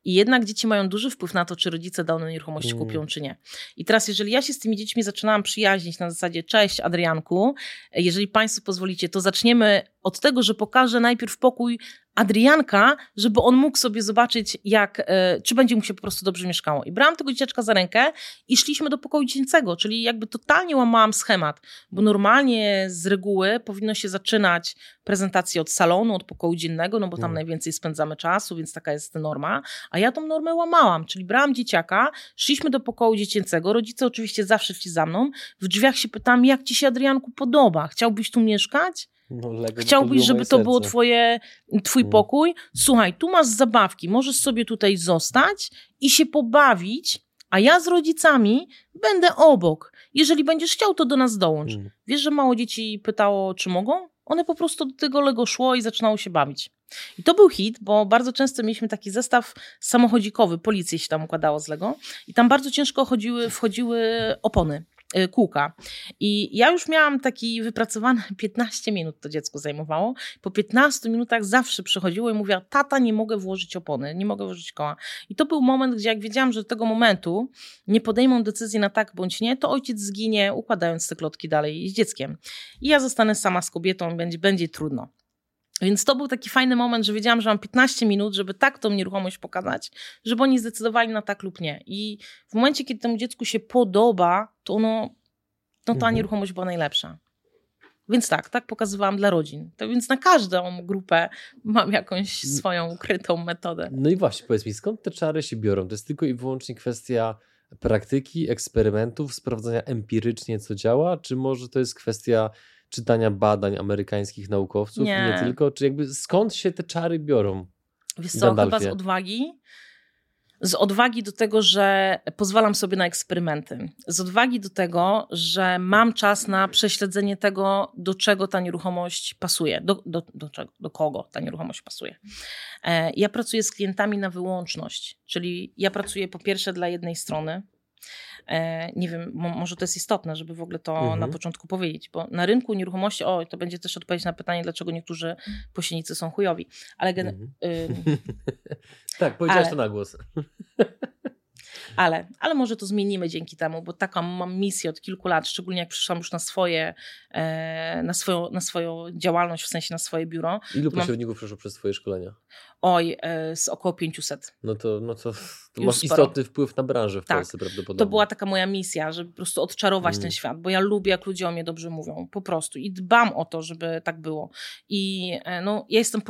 I jednak dzieci mają duży wpływ na to, czy rodzice daną nieruchomość mm. kupią, czy nie. I teraz, jeżeli ja się z tymi dziećmi zaczynałam przyjaźnić na zasadzie, cześć Adrianku, jeżeli Państwo pozwolicie, to zaczniemy od tego, że pokażę najpierw pokój Adrianka, żeby on mógł sobie zobaczyć, jak, e, czy będzie mu się po prostu dobrze mieszkało. I brałam tego dzieciaczka za rękę i szliśmy do pokoju dziecięcego, czyli jakby totalnie łamałam schemat, bo normalnie z reguły powinno się zaczynać prezentację od salonu, od pokoju dziennego, no bo tam mm. najwięcej spędzamy czasu, więc taka jest norma, a ja tą normę łamałam, czyli brałam dzieciaka, szliśmy do pokoju dziecięcego, rodzice oczywiście zawsze szli za mną, w drzwiach się pytam, jak ci się Adrianku podoba, chciałbyś tu mieszkać? No, Chciałbyś, żeby to było twoje, twój hmm. pokój? Słuchaj, tu masz zabawki, możesz sobie tutaj zostać i się pobawić, a ja z rodzicami będę obok. Jeżeli będziesz chciał, to do nas dołącz. Hmm. Wiesz, że mało dzieci pytało, czy mogą? One po prostu do tego Lego szło i zaczynało się bawić. I to był hit, bo bardzo często mieliśmy taki zestaw samochodzikowy, policji się tam układało z Lego i tam bardzo ciężko chodziły, wchodziły opony. Y, kółka. I ja już miałam taki wypracowany 15 minut to dziecko zajmowało. Po 15 minutach zawsze przychodziło i mówiła, tata nie mogę włożyć opony, nie mogę włożyć koła. I to był moment, gdzie jak wiedziałam, że do tego momentu nie podejmą decyzji na tak bądź nie, to ojciec zginie układając te klotki dalej z dzieckiem. I ja zostanę sama z kobietą, będzie, będzie trudno. Więc to był taki fajny moment, że wiedziałam, że mam 15 minut, żeby tak tą nieruchomość pokazać, żeby oni zdecydowali na tak lub nie. I w momencie, kiedy temu dziecku się podoba, to ono, no ta mhm. nieruchomość była najlepsza. Więc tak, tak pokazywałam dla rodzin. To więc na każdą grupę mam jakąś swoją ukrytą metodę. No i właśnie, powiedz mi, skąd te czary się biorą? To jest tylko i wyłącznie kwestia praktyki, eksperymentów, sprawdzania empirycznie, co działa, czy może to jest kwestia czytania badań amerykańskich naukowców nie, nie tylko? Czy jakby skąd się te czary biorą? Wiesz co, chyba z odwagi. Z odwagi do tego, że pozwalam sobie na eksperymenty. Z odwagi do tego, że mam czas na prześledzenie tego, do czego ta nieruchomość pasuje. Do, do, do, czego, do kogo ta nieruchomość pasuje. E, ja pracuję z klientami na wyłączność, czyli ja pracuję po pierwsze dla jednej strony, nie wiem, może to jest istotne, żeby w ogóle to Mhm. na początku powiedzieć, bo na rynku nieruchomości, o, to będzie też odpowiedź na pytanie, dlaczego niektórzy pośrednicy są chujowi, ale, gen- Mhm. ym, tak, powiedziałaś Ale- to na głos. ale, ale może to zmienimy dzięki temu, bo taką mam misję od kilku lat, szczególnie jak przyszłam już na swoje, e, na swoją, na swoją działalność, w sensie na swoje biuro. Ilu To mam- pośredników przeszło przez twoje szkolenia? Oj, e, z około 500. No to, no to, to masz sporo. istotny wpływ na branżę w Tak. Polsce prawdopodobnie. To była taka moja misja, żeby po prostu odczarować Mm. ten świat, bo ja lubię, jak ludzie o mnie dobrze mówią, po prostu. I dbam o to, żeby tak było. I e, no, ja jestem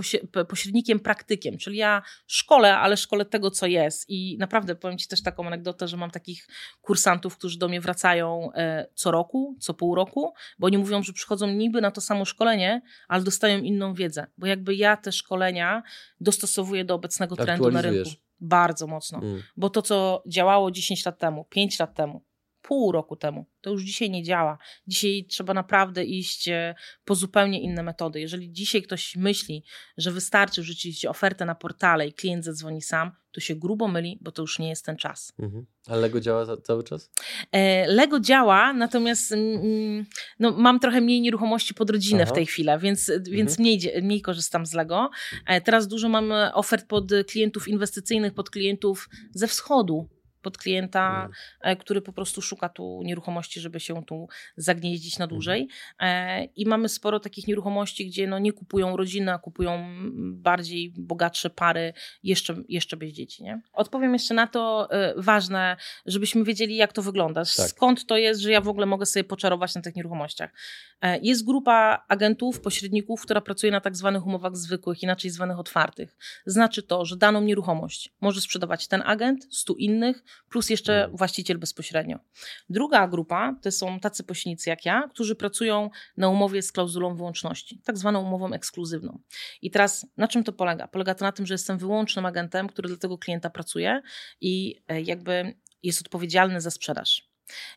pośrednikiem, praktykiem, czyli ja szkolę, ale szkolę tego, co jest. I naprawdę powiem Ci też taką anegdotę, że mam takich kursantów, którzy do mnie wracają e, co roku, co pół roku, bo oni mówią, że przychodzą niby na to samo szkolenie, ale dostają inną wiedzę, bo jakby ja te szkolenia dostosowuję do obecnego trendu na rynku. Bardzo mocno. Mm. Bo to, co działało 10 lat temu, 5 lat temu, pół roku temu, to już dzisiaj nie działa. Dzisiaj trzeba naprawdę iść e, po zupełnie inne metody. Jeżeli dzisiaj ktoś myśli, że wystarczy wrzucić ofertę na portale i klient zadzwoni sam, to się grubo myli, bo to już nie jest ten czas. Mhm. A Lego działa za, cały czas? E, Lego działa, natomiast mm, no, mam trochę mniej nieruchomości pod rodzinę Aha. w tej chwili, więc, więc mniej, mniej korzystam z Lego. E, Teraz dużo mam ofert pod klientów inwestycyjnych, pod klientów ze wschodu, pod klienta, Mm. e, który po prostu szuka tu nieruchomości, żeby się tu zagnieździć Mhm. na dłużej. E, I mamy sporo takich nieruchomości, gdzie no nie kupują rodziny, a kupują mm, bardziej bogatsze pary, jeszcze, jeszcze bez dzieci. Nie? Odpowiem jeszcze na to e, ważne, żebyśmy wiedzieli, jak to wygląda. Tak. Skąd to jest, że ja w ogóle mogę sobie poczarować na tych nieruchomościach. Jest grupa agentów, pośredników, która pracuje na tak zwanych umowach zwykłych, inaczej zwanych otwartych. Znaczy to, że daną nieruchomość może sprzedawać ten agent, stu innych, plus jeszcze Mhm. właściciel bezpośrednio. Druga grupa to są tacy pośrednicy jak ja, którzy pracują na umowie z klauzulą wyłączności, tak zwaną umową ekskluzywną. I teraz na czym to polega? Polega to na tym, że jestem wyłącznym agentem, który dla tego klienta pracuje i e, jakby jest odpowiedzialny za sprzedaż.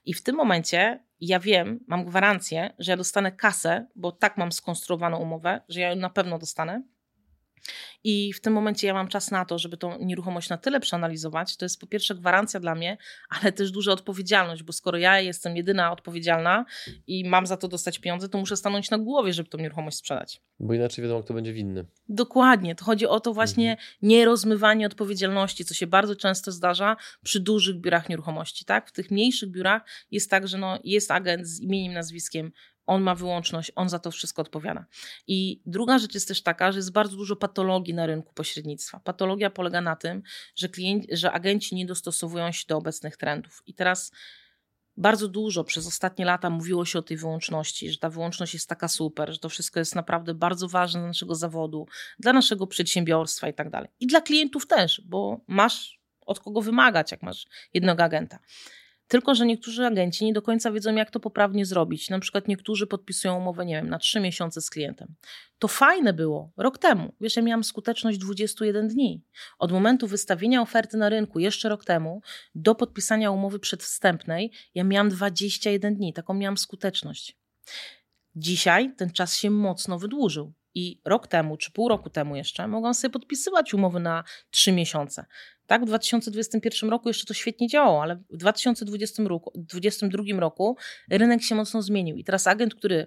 I w tym momencie ja wiem, mam gwarancję, że ja dostanę kasę, bo tak mam skonstruowaną umowę, że ja ją na pewno dostanę. I w tym momencie ja mam czas na to, żeby tą nieruchomość na tyle przeanalizować. To jest po pierwsze gwarancja dla mnie, ale też duża odpowiedzialność, bo skoro ja jestem jedyna odpowiedzialna i mam za to dostać pieniądze, to muszę stanąć na głowie, żeby tą nieruchomość sprzedać. Bo inaczej wiadomo, kto będzie winny. Dokładnie. To chodzi o to właśnie nierozmywanie odpowiedzialności, co się bardzo często zdarza przy dużych biurach nieruchomości. Tak? W tych mniejszych biurach jest tak, że no, jest agent z imieniem, nazwiskiem, on ma wyłączność, on za to wszystko odpowiada. I druga rzecz jest też taka, że jest bardzo dużo patologii na rynku pośrednictwa. Patologia polega na tym, że, klient, że agenci nie dostosowują się do obecnych trendów. I teraz bardzo dużo przez ostatnie lata mówiło się o tej wyłączności, że ta wyłączność jest taka super, że to wszystko jest naprawdę bardzo ważne dla naszego zawodu, dla naszego przedsiębiorstwa i tak dalej. I dla klientów też, bo masz od kogo wymagać, jak masz jednego agenta. Tylko, że niektórzy agenci nie do końca wiedzą, jak to poprawnie zrobić. Na przykład niektórzy podpisują umowę, nie wiem, na trzy miesiące z klientem. To fajne było rok temu. Wiesz, ja miałam skuteczność 21 dni. Od momentu wystawienia oferty na rynku jeszcze rok temu do podpisania umowy przedwstępnej ja miałam 21 dni. Taką miałam skuteczność. Dzisiaj ten czas się mocno wydłużył. I rok temu, czy pół roku temu jeszcze, mogłam sobie podpisywać umowy na trzy miesiące. Tak, w 2021 roku jeszcze to świetnie działało, ale w 2020 roku, 2022 roku rynek się mocno zmienił. I teraz agent, który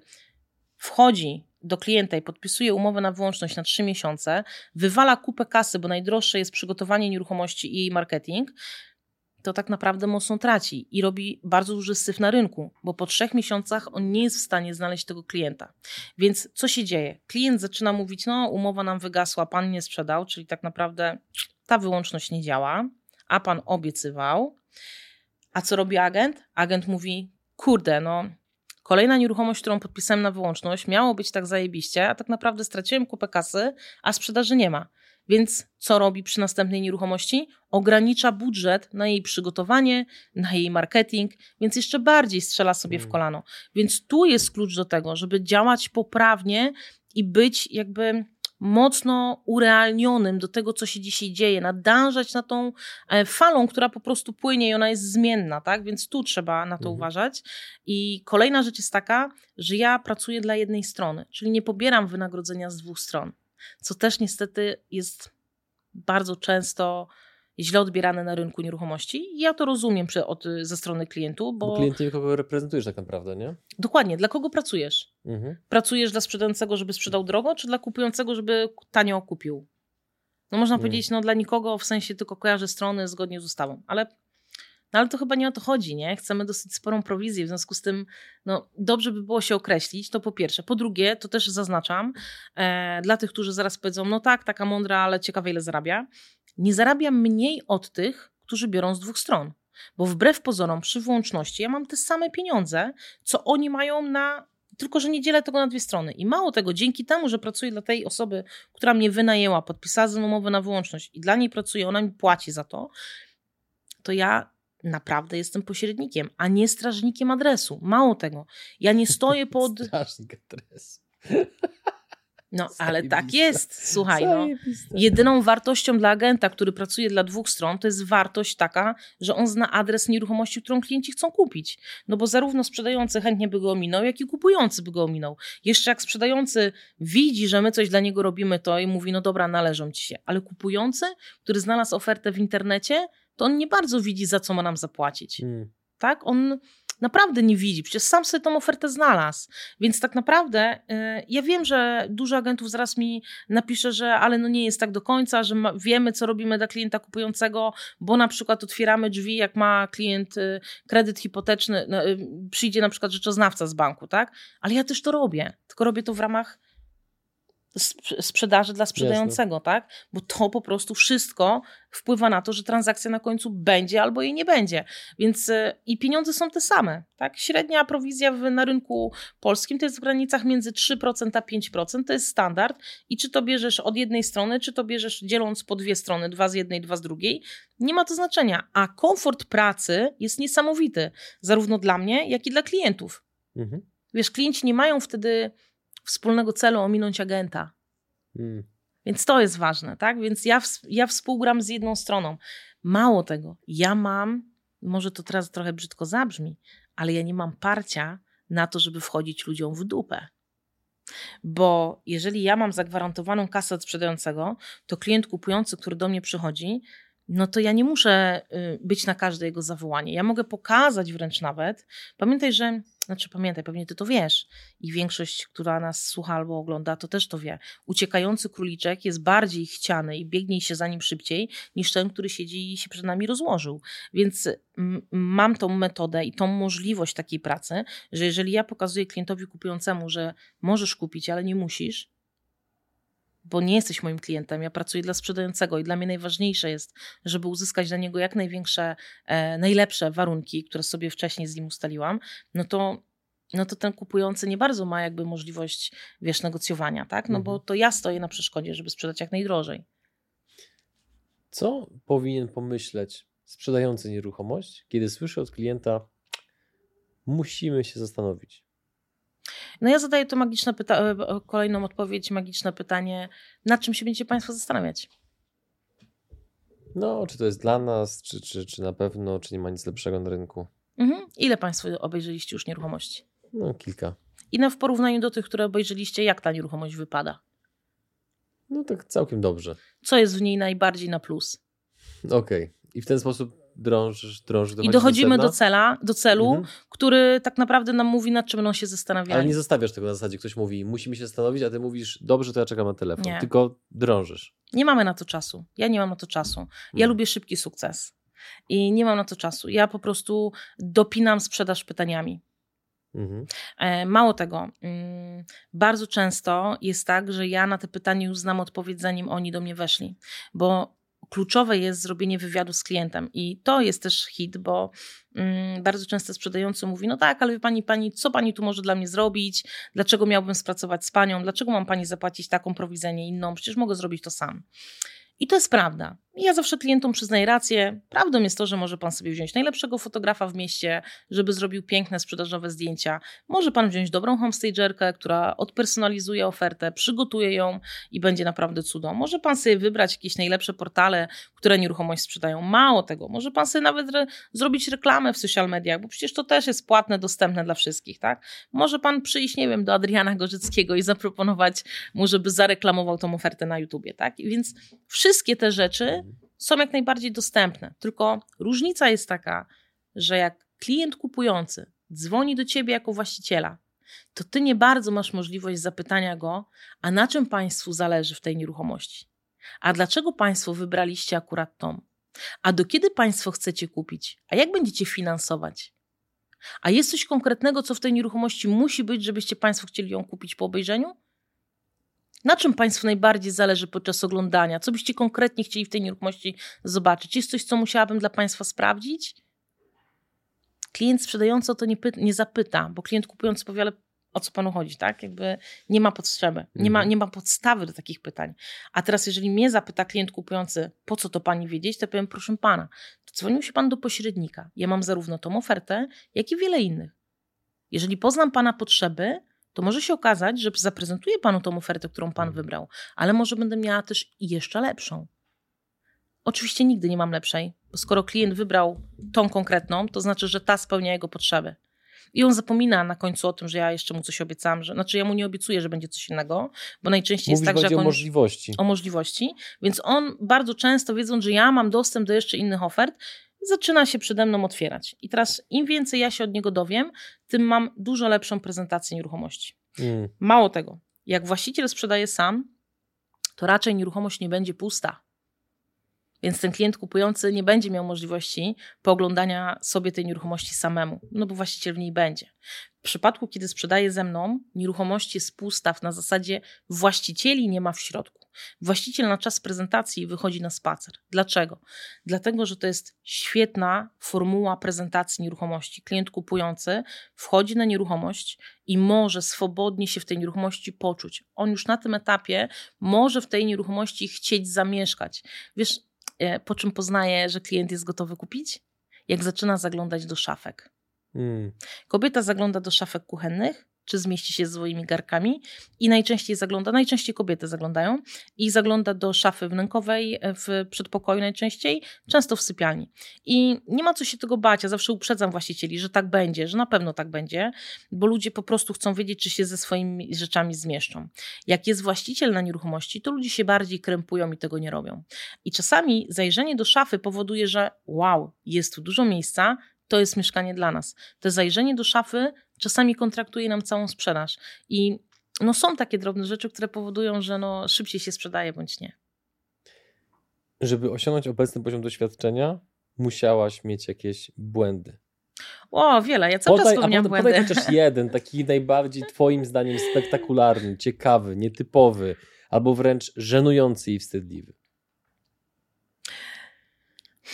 wchodzi do klienta i podpisuje umowę na wyłączność na trzy miesiące, wywala kupę kasy, bo najdroższe jest przygotowanie nieruchomości i marketing, to tak naprawdę mocno traci i robi bardzo duży syf na rynku, bo po trzech miesiącach on nie jest w stanie znaleźć tego klienta. Więc co się dzieje? Klient zaczyna mówić, no umowa nam wygasła, pan nie sprzedał, czyli tak naprawdę ta wyłączność nie działa, a pan obiecywał. A co robi agent? Agent mówi, kurde, no kolejna nieruchomość, którą podpisałem na wyłączność, miało być tak zajebiście, a tak naprawdę straciłem kupę kasy, a sprzedaży nie ma. Więc co robi przy następnej nieruchomości? Ogranicza budżet na jej przygotowanie, na jej marketing, więc jeszcze bardziej strzela sobie w Mm. kolano. Więc tu jest klucz do tego, żeby działać poprawnie i być jakby mocno urealnionym do tego, co się dzisiaj dzieje, nadążać na tą e, falą, która po prostu płynie i ona jest zmienna, tak? Więc tu trzeba na to Mhm. uważać. I kolejna rzecz jest taka, że ja pracuję dla jednej strony, czyli nie pobieram wynagrodzenia z dwóch stron, co też niestety jest bardzo często źle odbierane na rynku nieruchomości. Ja to rozumiem przy, od, ze strony klientu, bo... Bo klient nie kogo reprezentujesz tak naprawdę, nie? Dokładnie, dla kogo pracujesz? Mhm. Pracujesz dla sprzedającego, żeby sprzedał drogo, czy dla kupującego, żeby tanio kupił? No można Mm. powiedzieć, no dla nikogo, w sensie tylko kojarzę strony zgodnie z ustawą, ale, no ale to chyba nie o to chodzi, nie? Chcemy dosyć sporą prowizję, w związku z tym no, dobrze by było się określić, to po pierwsze. Po drugie, to też zaznaczam, e, dla tych, którzy zaraz powiedzą, no tak, taka mądra, ale ciekawe ile zarabia. Nie zarabiam mniej od tych, którzy biorą z dwóch stron. Bo wbrew pozorom, przy wyłączności, ja mam te same pieniądze, co oni mają na. Tylko, że nie dzielę tego na dwie strony. I mało tego, dzięki temu, że pracuję dla tej osoby, która mnie wynajęła, podpisała ze mną umowę na wyłączność i dla niej pracuję, ona mi płaci za to, to ja naprawdę jestem pośrednikiem, a nie strażnikiem adresu. Mało tego. Ja nie stoję pod. Strażnik adresu. No, ale tak jest. Słuchaj, no. Jedyną wartością dla agenta, który pracuje dla dwóch stron, to jest wartość taka, że on zna adres nieruchomości, którą klienci chcą kupić. No bo zarówno sprzedający chętnie by go ominął, jak i kupujący by go ominął. Jeszcze jak sprzedający widzi, że my coś dla niego robimy, to i mówi, no dobra, należą ci się. Ale kupujący, który znalazł ofertę w internecie, to on nie bardzo widzi, za co ma nam zapłacić Mm. tak? On naprawdę nie widzi, przecież sam sobie tą ofertę znalazł. Więc tak naprawdę y, ja wiem, że dużo agentów zaraz mi napisze, że ale no nie jest tak do końca, że ma, wiemy, co robimy dla klienta kupującego, bo na przykład otwieramy drzwi, jak ma klient y, kredyt hipoteczny, no, y, przyjdzie na przykład rzeczoznawca z banku, tak? Ale ja też to robię, tylko robię to w ramach sprzedaży dla sprzedającego, tak? Bo to po prostu wszystko wpływa na to, że transakcja na końcu będzie albo jej nie będzie. Więc y, i pieniądze są te same, tak? Średnia prowizja w, na rynku polskim to jest w granicach między 3% a 5%, to jest standard. I czy to bierzesz od jednej strony, czy to bierzesz dzieląc po dwie strony, dwa z jednej, dwa z drugiej, nie ma to znaczenia. A komfort pracy jest niesamowity, zarówno dla mnie, jak i dla klientów. Mhm. Wiesz, klienci nie mają wtedy wspólnego celu ominąć agenta. Mm. Więc to jest ważne, tak? Więc ja, ja współgram z jedną stroną. Mało tego, ja mam, może to teraz trochę brzydko zabrzmi, ale ja nie mam parcia na to, żeby wchodzić ludziom w dupę. Bo jeżeli ja mam zagwarantowaną kasę od sprzedającego, to klient kupujący, który do mnie przychodzi, no to ja nie muszę y, być na każde jego zawołanie. Ja mogę pokazać wręcz nawet. Pamiętaj, że, znaczy pamiętaj, pewnie ty to wiesz i większość, która nas słucha albo ogląda, to też to wie. Uciekający króliczek jest bardziej chciany i biegnie się za nim szybciej niż ten, który siedzi i się przed nami rozłożył. Więc mam tą metodę i tą możliwość takiej pracy, że jeżeli ja pokazuję klientowi kupującemu, że możesz kupić, ale nie musisz, bo nie jesteś moim klientem, ja pracuję dla sprzedającego i dla mnie najważniejsze jest, żeby uzyskać dla niego jak największe, e, najlepsze warunki, które sobie wcześniej z nim ustaliłam, no to, no to ten kupujący nie bardzo ma jakby możliwość, wiesz, negocjowania, tak? No bo Mhm. to ja stoję na przeszkodzie, żeby sprzedać jak najdrożej. Co powinien pomyśleć sprzedający nieruchomość, kiedy słyszy od klienta, musimy się zastanowić? No ja zadaję to magiczne pyta- e, kolejną odpowiedź, magiczne pytanie, nad czym się będziecie Państwo zastanawiać? No, czy to jest dla nas, czy, czy, czy na pewno, czy nie ma nic lepszego na rynku? Mhm. Ile Państwo obejrzeliście już nieruchomości? No, kilka. I na w porównaniu do tych, które obejrzeliście, jak ta nieruchomość wypada? No, tak całkiem dobrze. Co jest w niej najbardziej na plus? Okej. I w ten sposób drążysz, drążysz I dochodzimy do, sedna? cela, do celu, Mhm. który tak naprawdę nam mówi, nad czym będą się zastanawiali. Ale nie zostawiasz tego na zasadzie, ktoś mówi, musimy się zastanowić, a ty mówisz, dobrze, to ja czekam na telefon. Nie. Tylko drążysz. Nie mamy na to czasu. Ja nie mam na to czasu. Ja Mhm. lubię szybki sukces. I nie mam na to czasu. Ja po prostu dopinam sprzedaż pytaniami. Mhm. E, Mało tego, mm, bardzo często jest tak, że ja na te pytania już znam odpowiedź, zanim oni do mnie weszli, bo kluczowe jest zrobienie wywiadu z klientem i to jest też hit, bo mm, bardzo często sprzedający mówi, no tak, ale wie pani, pani, co pani tu może dla mnie zrobić, dlaczego miałbym spracować z panią, dlaczego mam pani zapłacić taką prowizję, nie inną, przecież mogę zrobić to sam. I to jest prawda. Ja zawsze klientom przyznaję rację. Prawdą jest to, że może pan sobie wziąć najlepszego fotografa w mieście, żeby zrobił piękne sprzedażowe zdjęcia. Może pan wziąć dobrą homestagerkę, która odpersonalizuje ofertę, przygotuje ją i będzie naprawdę cudo. Może pan sobie wybrać jakieś najlepsze portale, które nieruchomość sprzedają. Mało tego, może pan sobie nawet re- zrobić reklamę w social mediach, bo przecież to też jest płatne, dostępne dla wszystkich, tak? Może pan przyjść, nie wiem, do Adriana Gorzyckiego i zaproponować mu, żeby zareklamował tą ofertę na YouTubie, tak? I więc wszystkie te rzeczy. Są jak najbardziej dostępne. Tylko różnica jest taka, że jak klient kupujący dzwoni do ciebie jako właściciela, to ty nie bardzo masz możliwość zapytania go, a na czym państwu zależy w tej nieruchomości? A dlaczego państwo wybraliście akurat tą? A do kiedy państwo chcecie kupić? A jak będziecie finansować? A jest coś konkretnego, co w tej nieruchomości musi być, żebyście państwo chcieli ją kupić po obejrzeniu? Na czym Państwu najbardziej zależy podczas oglądania? Co byście konkretnie chcieli w tej nieruchomości zobaczyć? Jest coś, co musiałabym dla Państwa sprawdzić? Klient sprzedający o to nie, nie zapyta, bo klient kupujący powie, ale o co panu chodzi, tak? Jakby nie ma potrzeby, nie, ma, mhm. nie ma podstawy do takich pytań. A teraz, jeżeli mnie zapyta klient kupujący, po co to pani wiedzieć, to powiem, proszę pana, to dzwonił się pan do pośrednika. Ja mam zarówno tą ofertę, jak i wiele innych. Jeżeli poznam pana potrzeby, to może się okazać, że zaprezentuję panu tą ofertę, którą pan mhm. wybrał, ale może będę miała też jeszcze lepszą. Oczywiście nigdy nie mam lepszej, bo skoro klient wybrał tą konkretną, to znaczy, że ta spełnia jego potrzeby. I on zapomina na końcu o tym, że ja jeszcze mu coś obiecam, że, znaczy ja mu nie obiecuję, że będzie coś innego, bo najczęściej Mówisz jest tak, że... o możliwości. O możliwości. Więc on bardzo często wiedząc, że ja mam dostęp do jeszcze innych ofert, zaczyna się przede mną otwierać. I teraz im więcej ja się od niego dowiem, tym mam dużo lepszą prezentację nieruchomości. Mm. Mało tego, jak właściciel sprzedaje sam, to raczej nieruchomość nie będzie pusta. Więc ten klient kupujący nie będzie miał możliwości pooglądania sobie tej nieruchomości samemu, no bo właściciel w niej będzie. W przypadku, kiedy sprzedaje ze mną, nieruchomość jest pustaw na zasadzie właścicieli nie ma w środku. Właściciel na czas prezentacji wychodzi na spacer. Dlaczego? Dlatego, że to jest świetna formuła prezentacji nieruchomości. Klient kupujący wchodzi na nieruchomość i może swobodnie się w tej nieruchomości poczuć. On już na tym etapie może w tej nieruchomości chcieć zamieszkać. Wiesz, po czym poznaje, że klient jest gotowy kupić? Jak zaczyna zaglądać do szafek. Hmm. Kobieta zagląda do szafek kuchennych, czy zmieści się z swoimi garkami i najczęściej zagląda, najczęściej kobiety zaglądają i zagląda do szafy wnękowej e, w przedpokoju najczęściej, często w sypialni. I nie ma co się tego bać, ja zawsze uprzedzam właścicieli, że tak będzie, że na pewno tak będzie, bo ludzie po prostu chcą wiedzieć, czy się ze swoimi rzeczami zmieszczą. Jak jest właściciel na nieruchomości, to ludzie się bardziej krępują i tego nie robią. I czasami zajrzenie do szafy powoduje, że wow, jest tu dużo miejsca, to jest mieszkanie dla nas. To zajrzenie do szafy czasami kontraktuje nam całą sprzedaż. I no, są takie drobne rzeczy, które powodują, że no, szybciej się sprzedaje bądź nie. Żeby osiągnąć obecny poziom doświadczenia, musiałaś mieć jakieś błędy. O, wiele. Ja cały podaj, czas popełniam błędy. Podaj chociaż jeden, taki najbardziej twoim zdaniem spektakularny, ciekawy, nietypowy, albo wręcz żenujący i wstydliwy.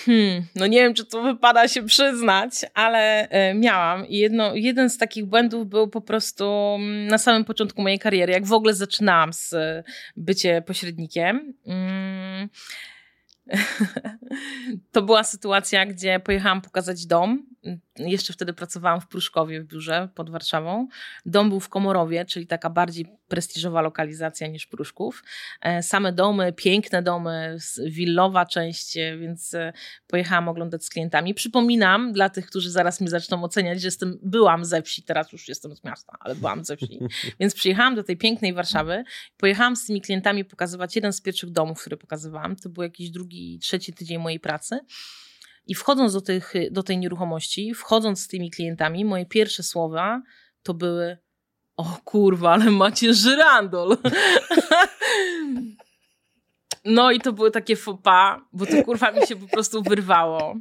Hmm, no nie wiem, czy to wypada się przyznać, ale e, miałam. I jedno, jeden z takich błędów był po prostu mm, na samym początku mojej kariery, jak w ogóle zaczynałam z e, bycie pośrednikiem. Hmm to była sytuacja, gdzie pojechałam pokazać dom. Jeszcze wtedy pracowałam w Pruszkowie w biurze pod Warszawą. Dom był w Komorowie, czyli taka bardziej prestiżowa lokalizacja niż Pruszków. E, same domy, piękne domy, willowa część, e, więc e, pojechałam oglądać z klientami. Przypominam dla tych, którzy zaraz mi zaczną oceniać, że jestem, byłam ze wsi, teraz już jestem z miasta, ale byłam ze wsi. Więc przyjechałam do tej pięknej Warszawy, pojechałam z tymi klientami pokazywać jeden z pierwszych domów, który pokazywałam. To był jakiś drugi, trzeci tydzień mojej pracy. I wchodząc do, tych, do tej nieruchomości, wchodząc z tymi klientami, moje pierwsze słowa to były o kurwa, ale macie żyrandol. No i to były takie fopa, bo to kurwa mi się po prostu wyrwało.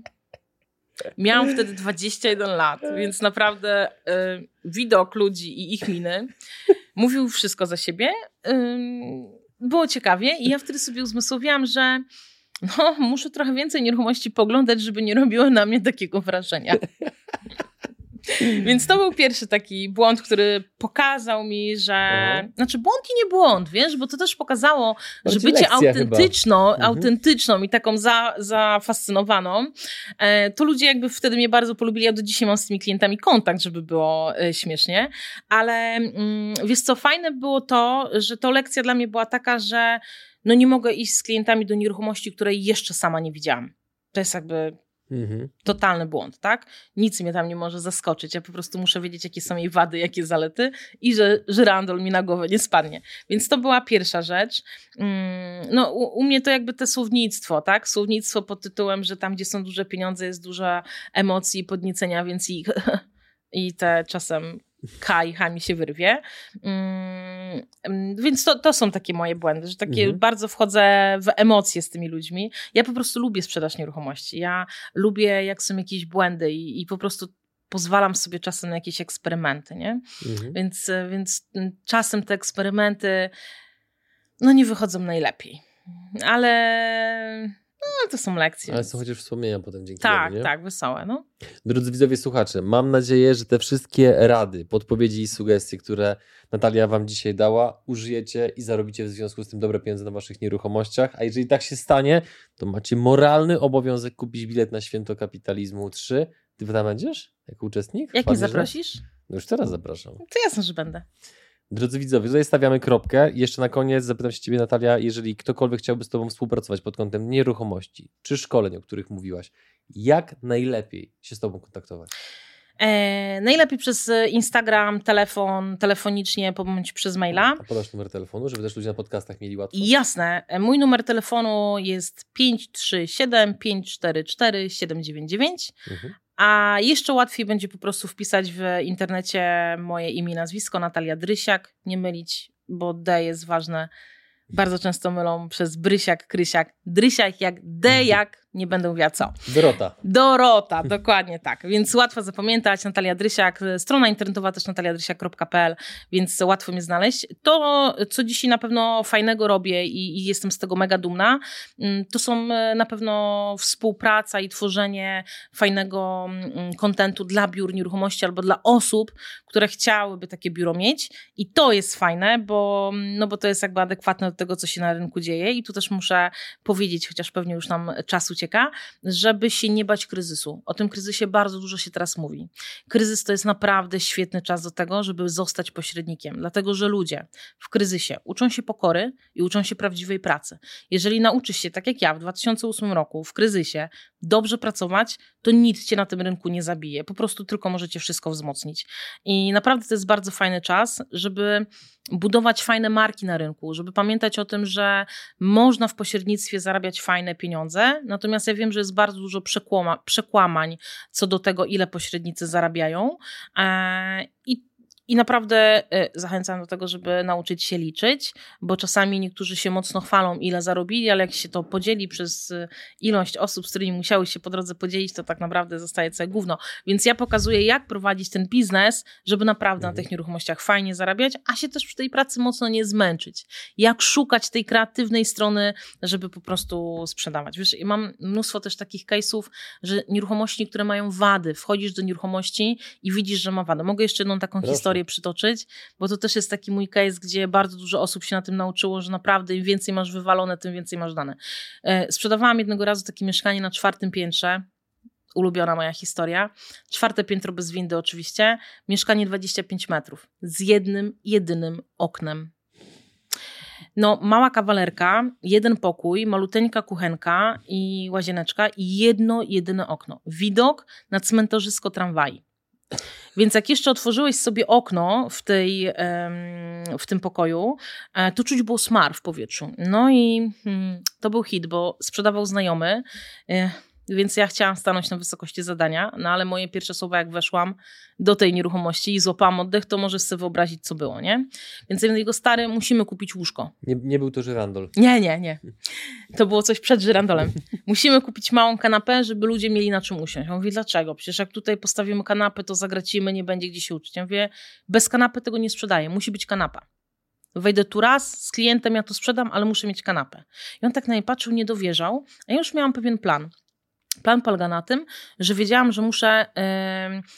Miałam wtedy 21 lat, więc naprawdę y, widok ludzi i ich miny mówił wszystko za siebie. Y, było ciekawie i ja wtedy sobie uzmysłowiłam, że no, muszę trochę więcej nieruchomości poglądać, żeby nie robiło na mnie takiego wrażenia. Więc to był pierwszy taki błąd, który pokazał mi, że. Aha. Znaczy, błąd i nie błąd, wiesz, bo to też pokazało, że bycie autentyczną, mhm. autentyczną i taką za, zafascynowaną, e, to ludzie jakby wtedy mnie bardzo polubili. Ja do dzisiaj mam z tymi klientami kontakt, żeby było e, śmiesznie. Ale mm, wiesz, co fajne było to, że to lekcja dla mnie była taka, że no nie mogę iść z klientami do nieruchomości, której jeszcze sama nie widziałam. To jest jakby Mhm. Totalny błąd, tak? Nic mnie tam nie może zaskoczyć. Ja po prostu muszę wiedzieć, jakie są jej wady, jakie zalety i że żyrandol mi na głowę nie spadnie. Więc to była pierwsza rzecz. Mm, no, u, u, mnie to jakby te słownictwo, tak? Słownictwo pod tytułem, że tam, gdzie są duże pieniądze, jest dużo emocji, podniecenia, więc ich i te czasem Kaj, mi się wyrwie. Mm, więc to, to są takie moje błędy, że takie mhm. bardzo wchodzę w emocje z tymi ludźmi. Ja po prostu lubię sprzedaż nieruchomości. Ja lubię, jak są jakieś błędy i, i po prostu pozwalam sobie czasem na jakieś eksperymenty, nie? Mhm. Więc, więc czasem te eksperymenty no nie wychodzą najlepiej. Ale no, to są lekcje. Ale są chociaż wspomnienia potem dzięki Tak, temu, tak, wesołe. No. Drodzy widzowie, słuchacze, mam nadzieję, że te wszystkie rady, podpowiedzi i sugestie, które Natalia Wam dzisiaj dała, użyjecie i zarobicie w związku z tym dobre pieniądze na Waszych nieruchomościach. A jeżeli tak się stanie, to macie moralny obowiązek kupić bilet na Święto Kapitalizmu 3. Ty tam będziesz jako uczestnik? Jak mnie zaprosisz? No już teraz zapraszam. To jasne, że będę. Drodzy widzowie, tutaj stawiamy kropkę. Jeszcze na koniec zapytam się Ciebie, Natalia, jeżeli ktokolwiek chciałby z Tobą współpracować pod kątem nieruchomości czy szkoleń, o których mówiłaś, jak najlepiej się z Tobą kontaktować? E, najlepiej przez Instagram, telefon, telefonicznie, bądź przez maila. A podasz numer telefonu, żeby też ludzie na podcastach mieli łatwo? Jasne. E, mój numer telefonu jest 537 544 799. Mhm. A jeszcze łatwiej będzie po prostu wpisać w internecie moje imię i nazwisko Natalia Drysiak, nie mylić, bo D jest ważne. Bardzo często mylą przez Brysiak, Krysiak, Drysiak jak D jak nie będę mówiła co. Dorota. Dorota, dokładnie tak. Więc łatwo zapamiętać. Natalia Drysiak, strona internetowa też nataliadrysiak.pl, więc łatwo mnie znaleźć. To, co dzisiaj na pewno fajnego robię i, i jestem z tego mega dumna, mm, to są e, na pewno współpraca i tworzenie fajnego mm, kontentu dla biur nieruchomości albo dla osób, które chciałyby takie biuro mieć. I to jest fajne, bo, mm, no bo to jest jakby adekwatne do tego, co się na rynku dzieje. I tu też muszę powiedzieć, chociaż pewnie już nam czas ucieka, ucieka, żeby się nie bać kryzysu. O tym kryzysie bardzo dużo się teraz mówi. Kryzys to jest naprawdę świetny czas do tego, żeby zostać pośrednikiem, dlatego że ludzie w kryzysie uczą się pokory i uczą się prawdziwej pracy. Jeżeli nauczysz się, tak jak ja w 2008 roku, w kryzysie, dobrze pracować, to nic cię na tym rynku nie zabije. Po prostu tylko możecie wszystko wzmocnić. I naprawdę to jest bardzo fajny czas, żeby budować fajne marki na rynku, żeby pamiętać o tym, że można w pośrednictwie zarabiać fajne pieniądze, natomiast ja wiem, że jest bardzo dużo przekłama, przekłamań co do tego, ile pośrednicy zarabiają. E, I i naprawdę y, zachęcam do tego, żeby nauczyć się liczyć, bo czasami niektórzy się mocno chwalą, ile zarobili, ale jak się to podzieli przez y, ilość osób, z którymi musiały się po drodze podzielić, to tak naprawdę zostaje całe gówno. Więc ja pokazuję, jak prowadzić ten biznes, żeby naprawdę na mhm. tych nieruchomościach fajnie zarabiać, a się też przy tej pracy mocno nie zmęczyć. Jak szukać tej kreatywnej strony, żeby po prostu sprzedawać. Wiesz, mam mnóstwo też takich case'ów, że nieruchomości, które mają wady, wchodzisz do nieruchomości i widzisz, że ma wadę. Mogę jeszcze jedną taką Proszę. historię historię przytoczyć, bo to też jest taki mój case, gdzie bardzo dużo osób się na tym nauczyło, że naprawdę im więcej masz wywalone, tym więcej masz dane. E, sprzedawałam jednego razu takie mieszkanie na czwartym piętrze, ulubiona moja historia. Czwarte piętro bez windy oczywiście, mieszkanie 25 metrów z jednym, jedynym oknem. No, mała kawalerka, jeden pokój, maluteńka kuchenka i łazieneczka i jedno, jedyne okno. Widok na cmentarzysko tramwaj. Więc jak jeszcze otworzyłeś sobie okno w, tej, w tym pokoju, e, to czuć było smar w powietrzu. No i hmm, to był hit, bo sprzedawał znajomy. Więc ja chciałam stanąć na wysokości zadania, no ale moje pierwsze słowa, jak weszłam do tej nieruchomości i złapałam oddech, to możesz sobie wyobrazić, co było, nie? Więc jego stary, musimy kupić łóżko. Nie, nie był to żyrandol. Nie, nie, nie. To było coś przed żyrandolem. musimy kupić małą kanapę, żeby ludzie mieli na czym usiąść. Ja mówię, dlaczego? Przecież jak tutaj postawimy kanapę, to zagracimy, nie będzie gdzie się uczyć. Ja mówię, bez kanapy tego nie sprzedaję, musi być kanapa. Wejdę tu raz z klientem, ja to sprzedam, ale muszę mieć kanapę. I on tak na mnie patrzył, nie dowierzał, a ja już miałam pewien plan. Plan polega na tym, że wiedziałam, że muszę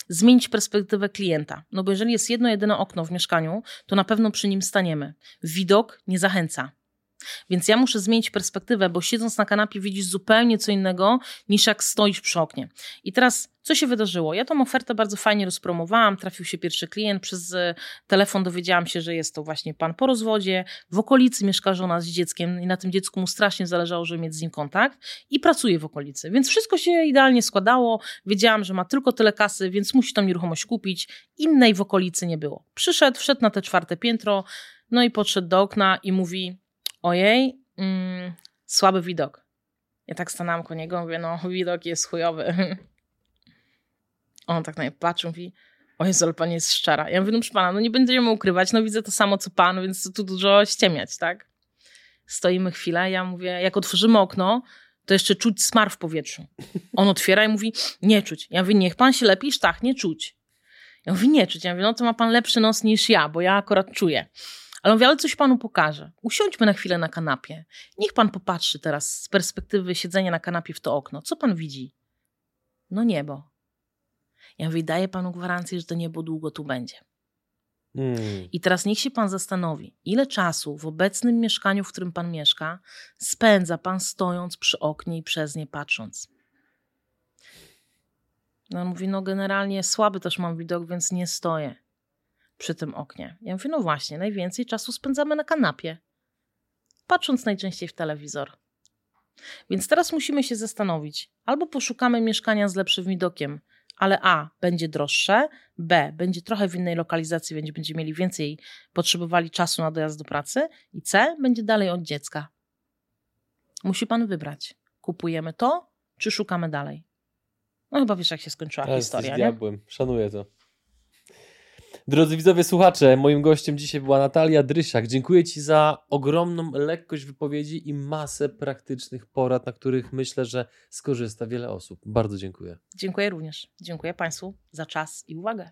zmienić perspektywę klienta. No bo jeżeli jest jedno, jedyne okno w mieszkaniu, to na pewno przy nim staniemy. Widok nie zachęca. Więc ja muszę zmienić perspektywę, bo siedząc na kanapie widzisz zupełnie co innego niż jak stoisz przy oknie. I teraz co się wydarzyło? Ja tą ofertę bardzo fajnie rozpromowałam, trafił się pierwszy klient, przez e, telefon dowiedziałam się, że jest to właśnie pan po rozwodzie, w okolicy mieszka żona z dzieckiem i na tym dziecku mu strasznie zależało, żeby mieć z nim kontakt i pracuje w okolicy. Więc wszystko się idealnie składało, wiedziałam, że ma tylko tyle kasy, więc musi tą nieruchomość kupić. Innej w okolicy nie było. Przyszedł, wszedł na te czwarte piętro, no i podszedł do okna i mówi: Ojej, mm, słaby widok. Ja tak stanęłam koło niego, mówię: No, widok jest chujowy. On tak na mnie patrzy, mówi: O Jezu, ale pan jest szczera. Ja mówię: No, proszę pana, no nie będziemy ukrywać, no widzę to samo co pan, więc tu dużo ściemiać, tak? Stoimy chwilę, ja mówię: Jak otworzymy okno, to jeszcze czuć smar w powietrzu. On otwiera i mówi: Nie czuć. Ja mówię: Niech pan się lepiej sztachnie czuć. Ja mówię: Nie czuć. Ja mówię: No to ma pan lepszy nos niż ja, bo ja akurat czuję. Ale mówię, ale coś panu pokażę. Usiądźmy na chwilę na kanapie. Niech pan popatrzy teraz z perspektywy siedzenia na kanapie w to okno. Co pan widzi? No niebo. Ja mówię, daję panu gwarancję, że to niebo długo tu będzie. Mm. I teraz niech się pan zastanowi, ile czasu w obecnym mieszkaniu, w którym pan mieszka, spędza pan stojąc przy oknie i przez nie patrząc. No on mówi, no generalnie słaby też mam widok, więc nie stoję przy tym oknie. Ja mówię, no właśnie, najwięcej czasu spędzamy na kanapie, patrząc najczęściej w telewizor. Więc teraz musimy się zastanowić, albo poszukamy mieszkania z lepszym widokiem, ale A będzie droższe, B będzie trochę w innej lokalizacji, będzie będziemy mieli więcej, potrzebowali czasu na dojazd do pracy i C będzie dalej od dziecka. Musi pan wybrać. Kupujemy to, czy szukamy dalej? No chyba wiesz, jak się skończyła Teraz historia, nie? diabłem. Szanuję to. Drodzy widzowie, słuchacze, moim gościem dzisiaj była Natalia Drysiak. Dziękuję Ci za ogromną lekkość wypowiedzi i masę praktycznych porad, na których myślę, że skorzysta wiele osób. Bardzo dziękuję. Dziękuję również. Dziękuję Państwu za czas i uwagę.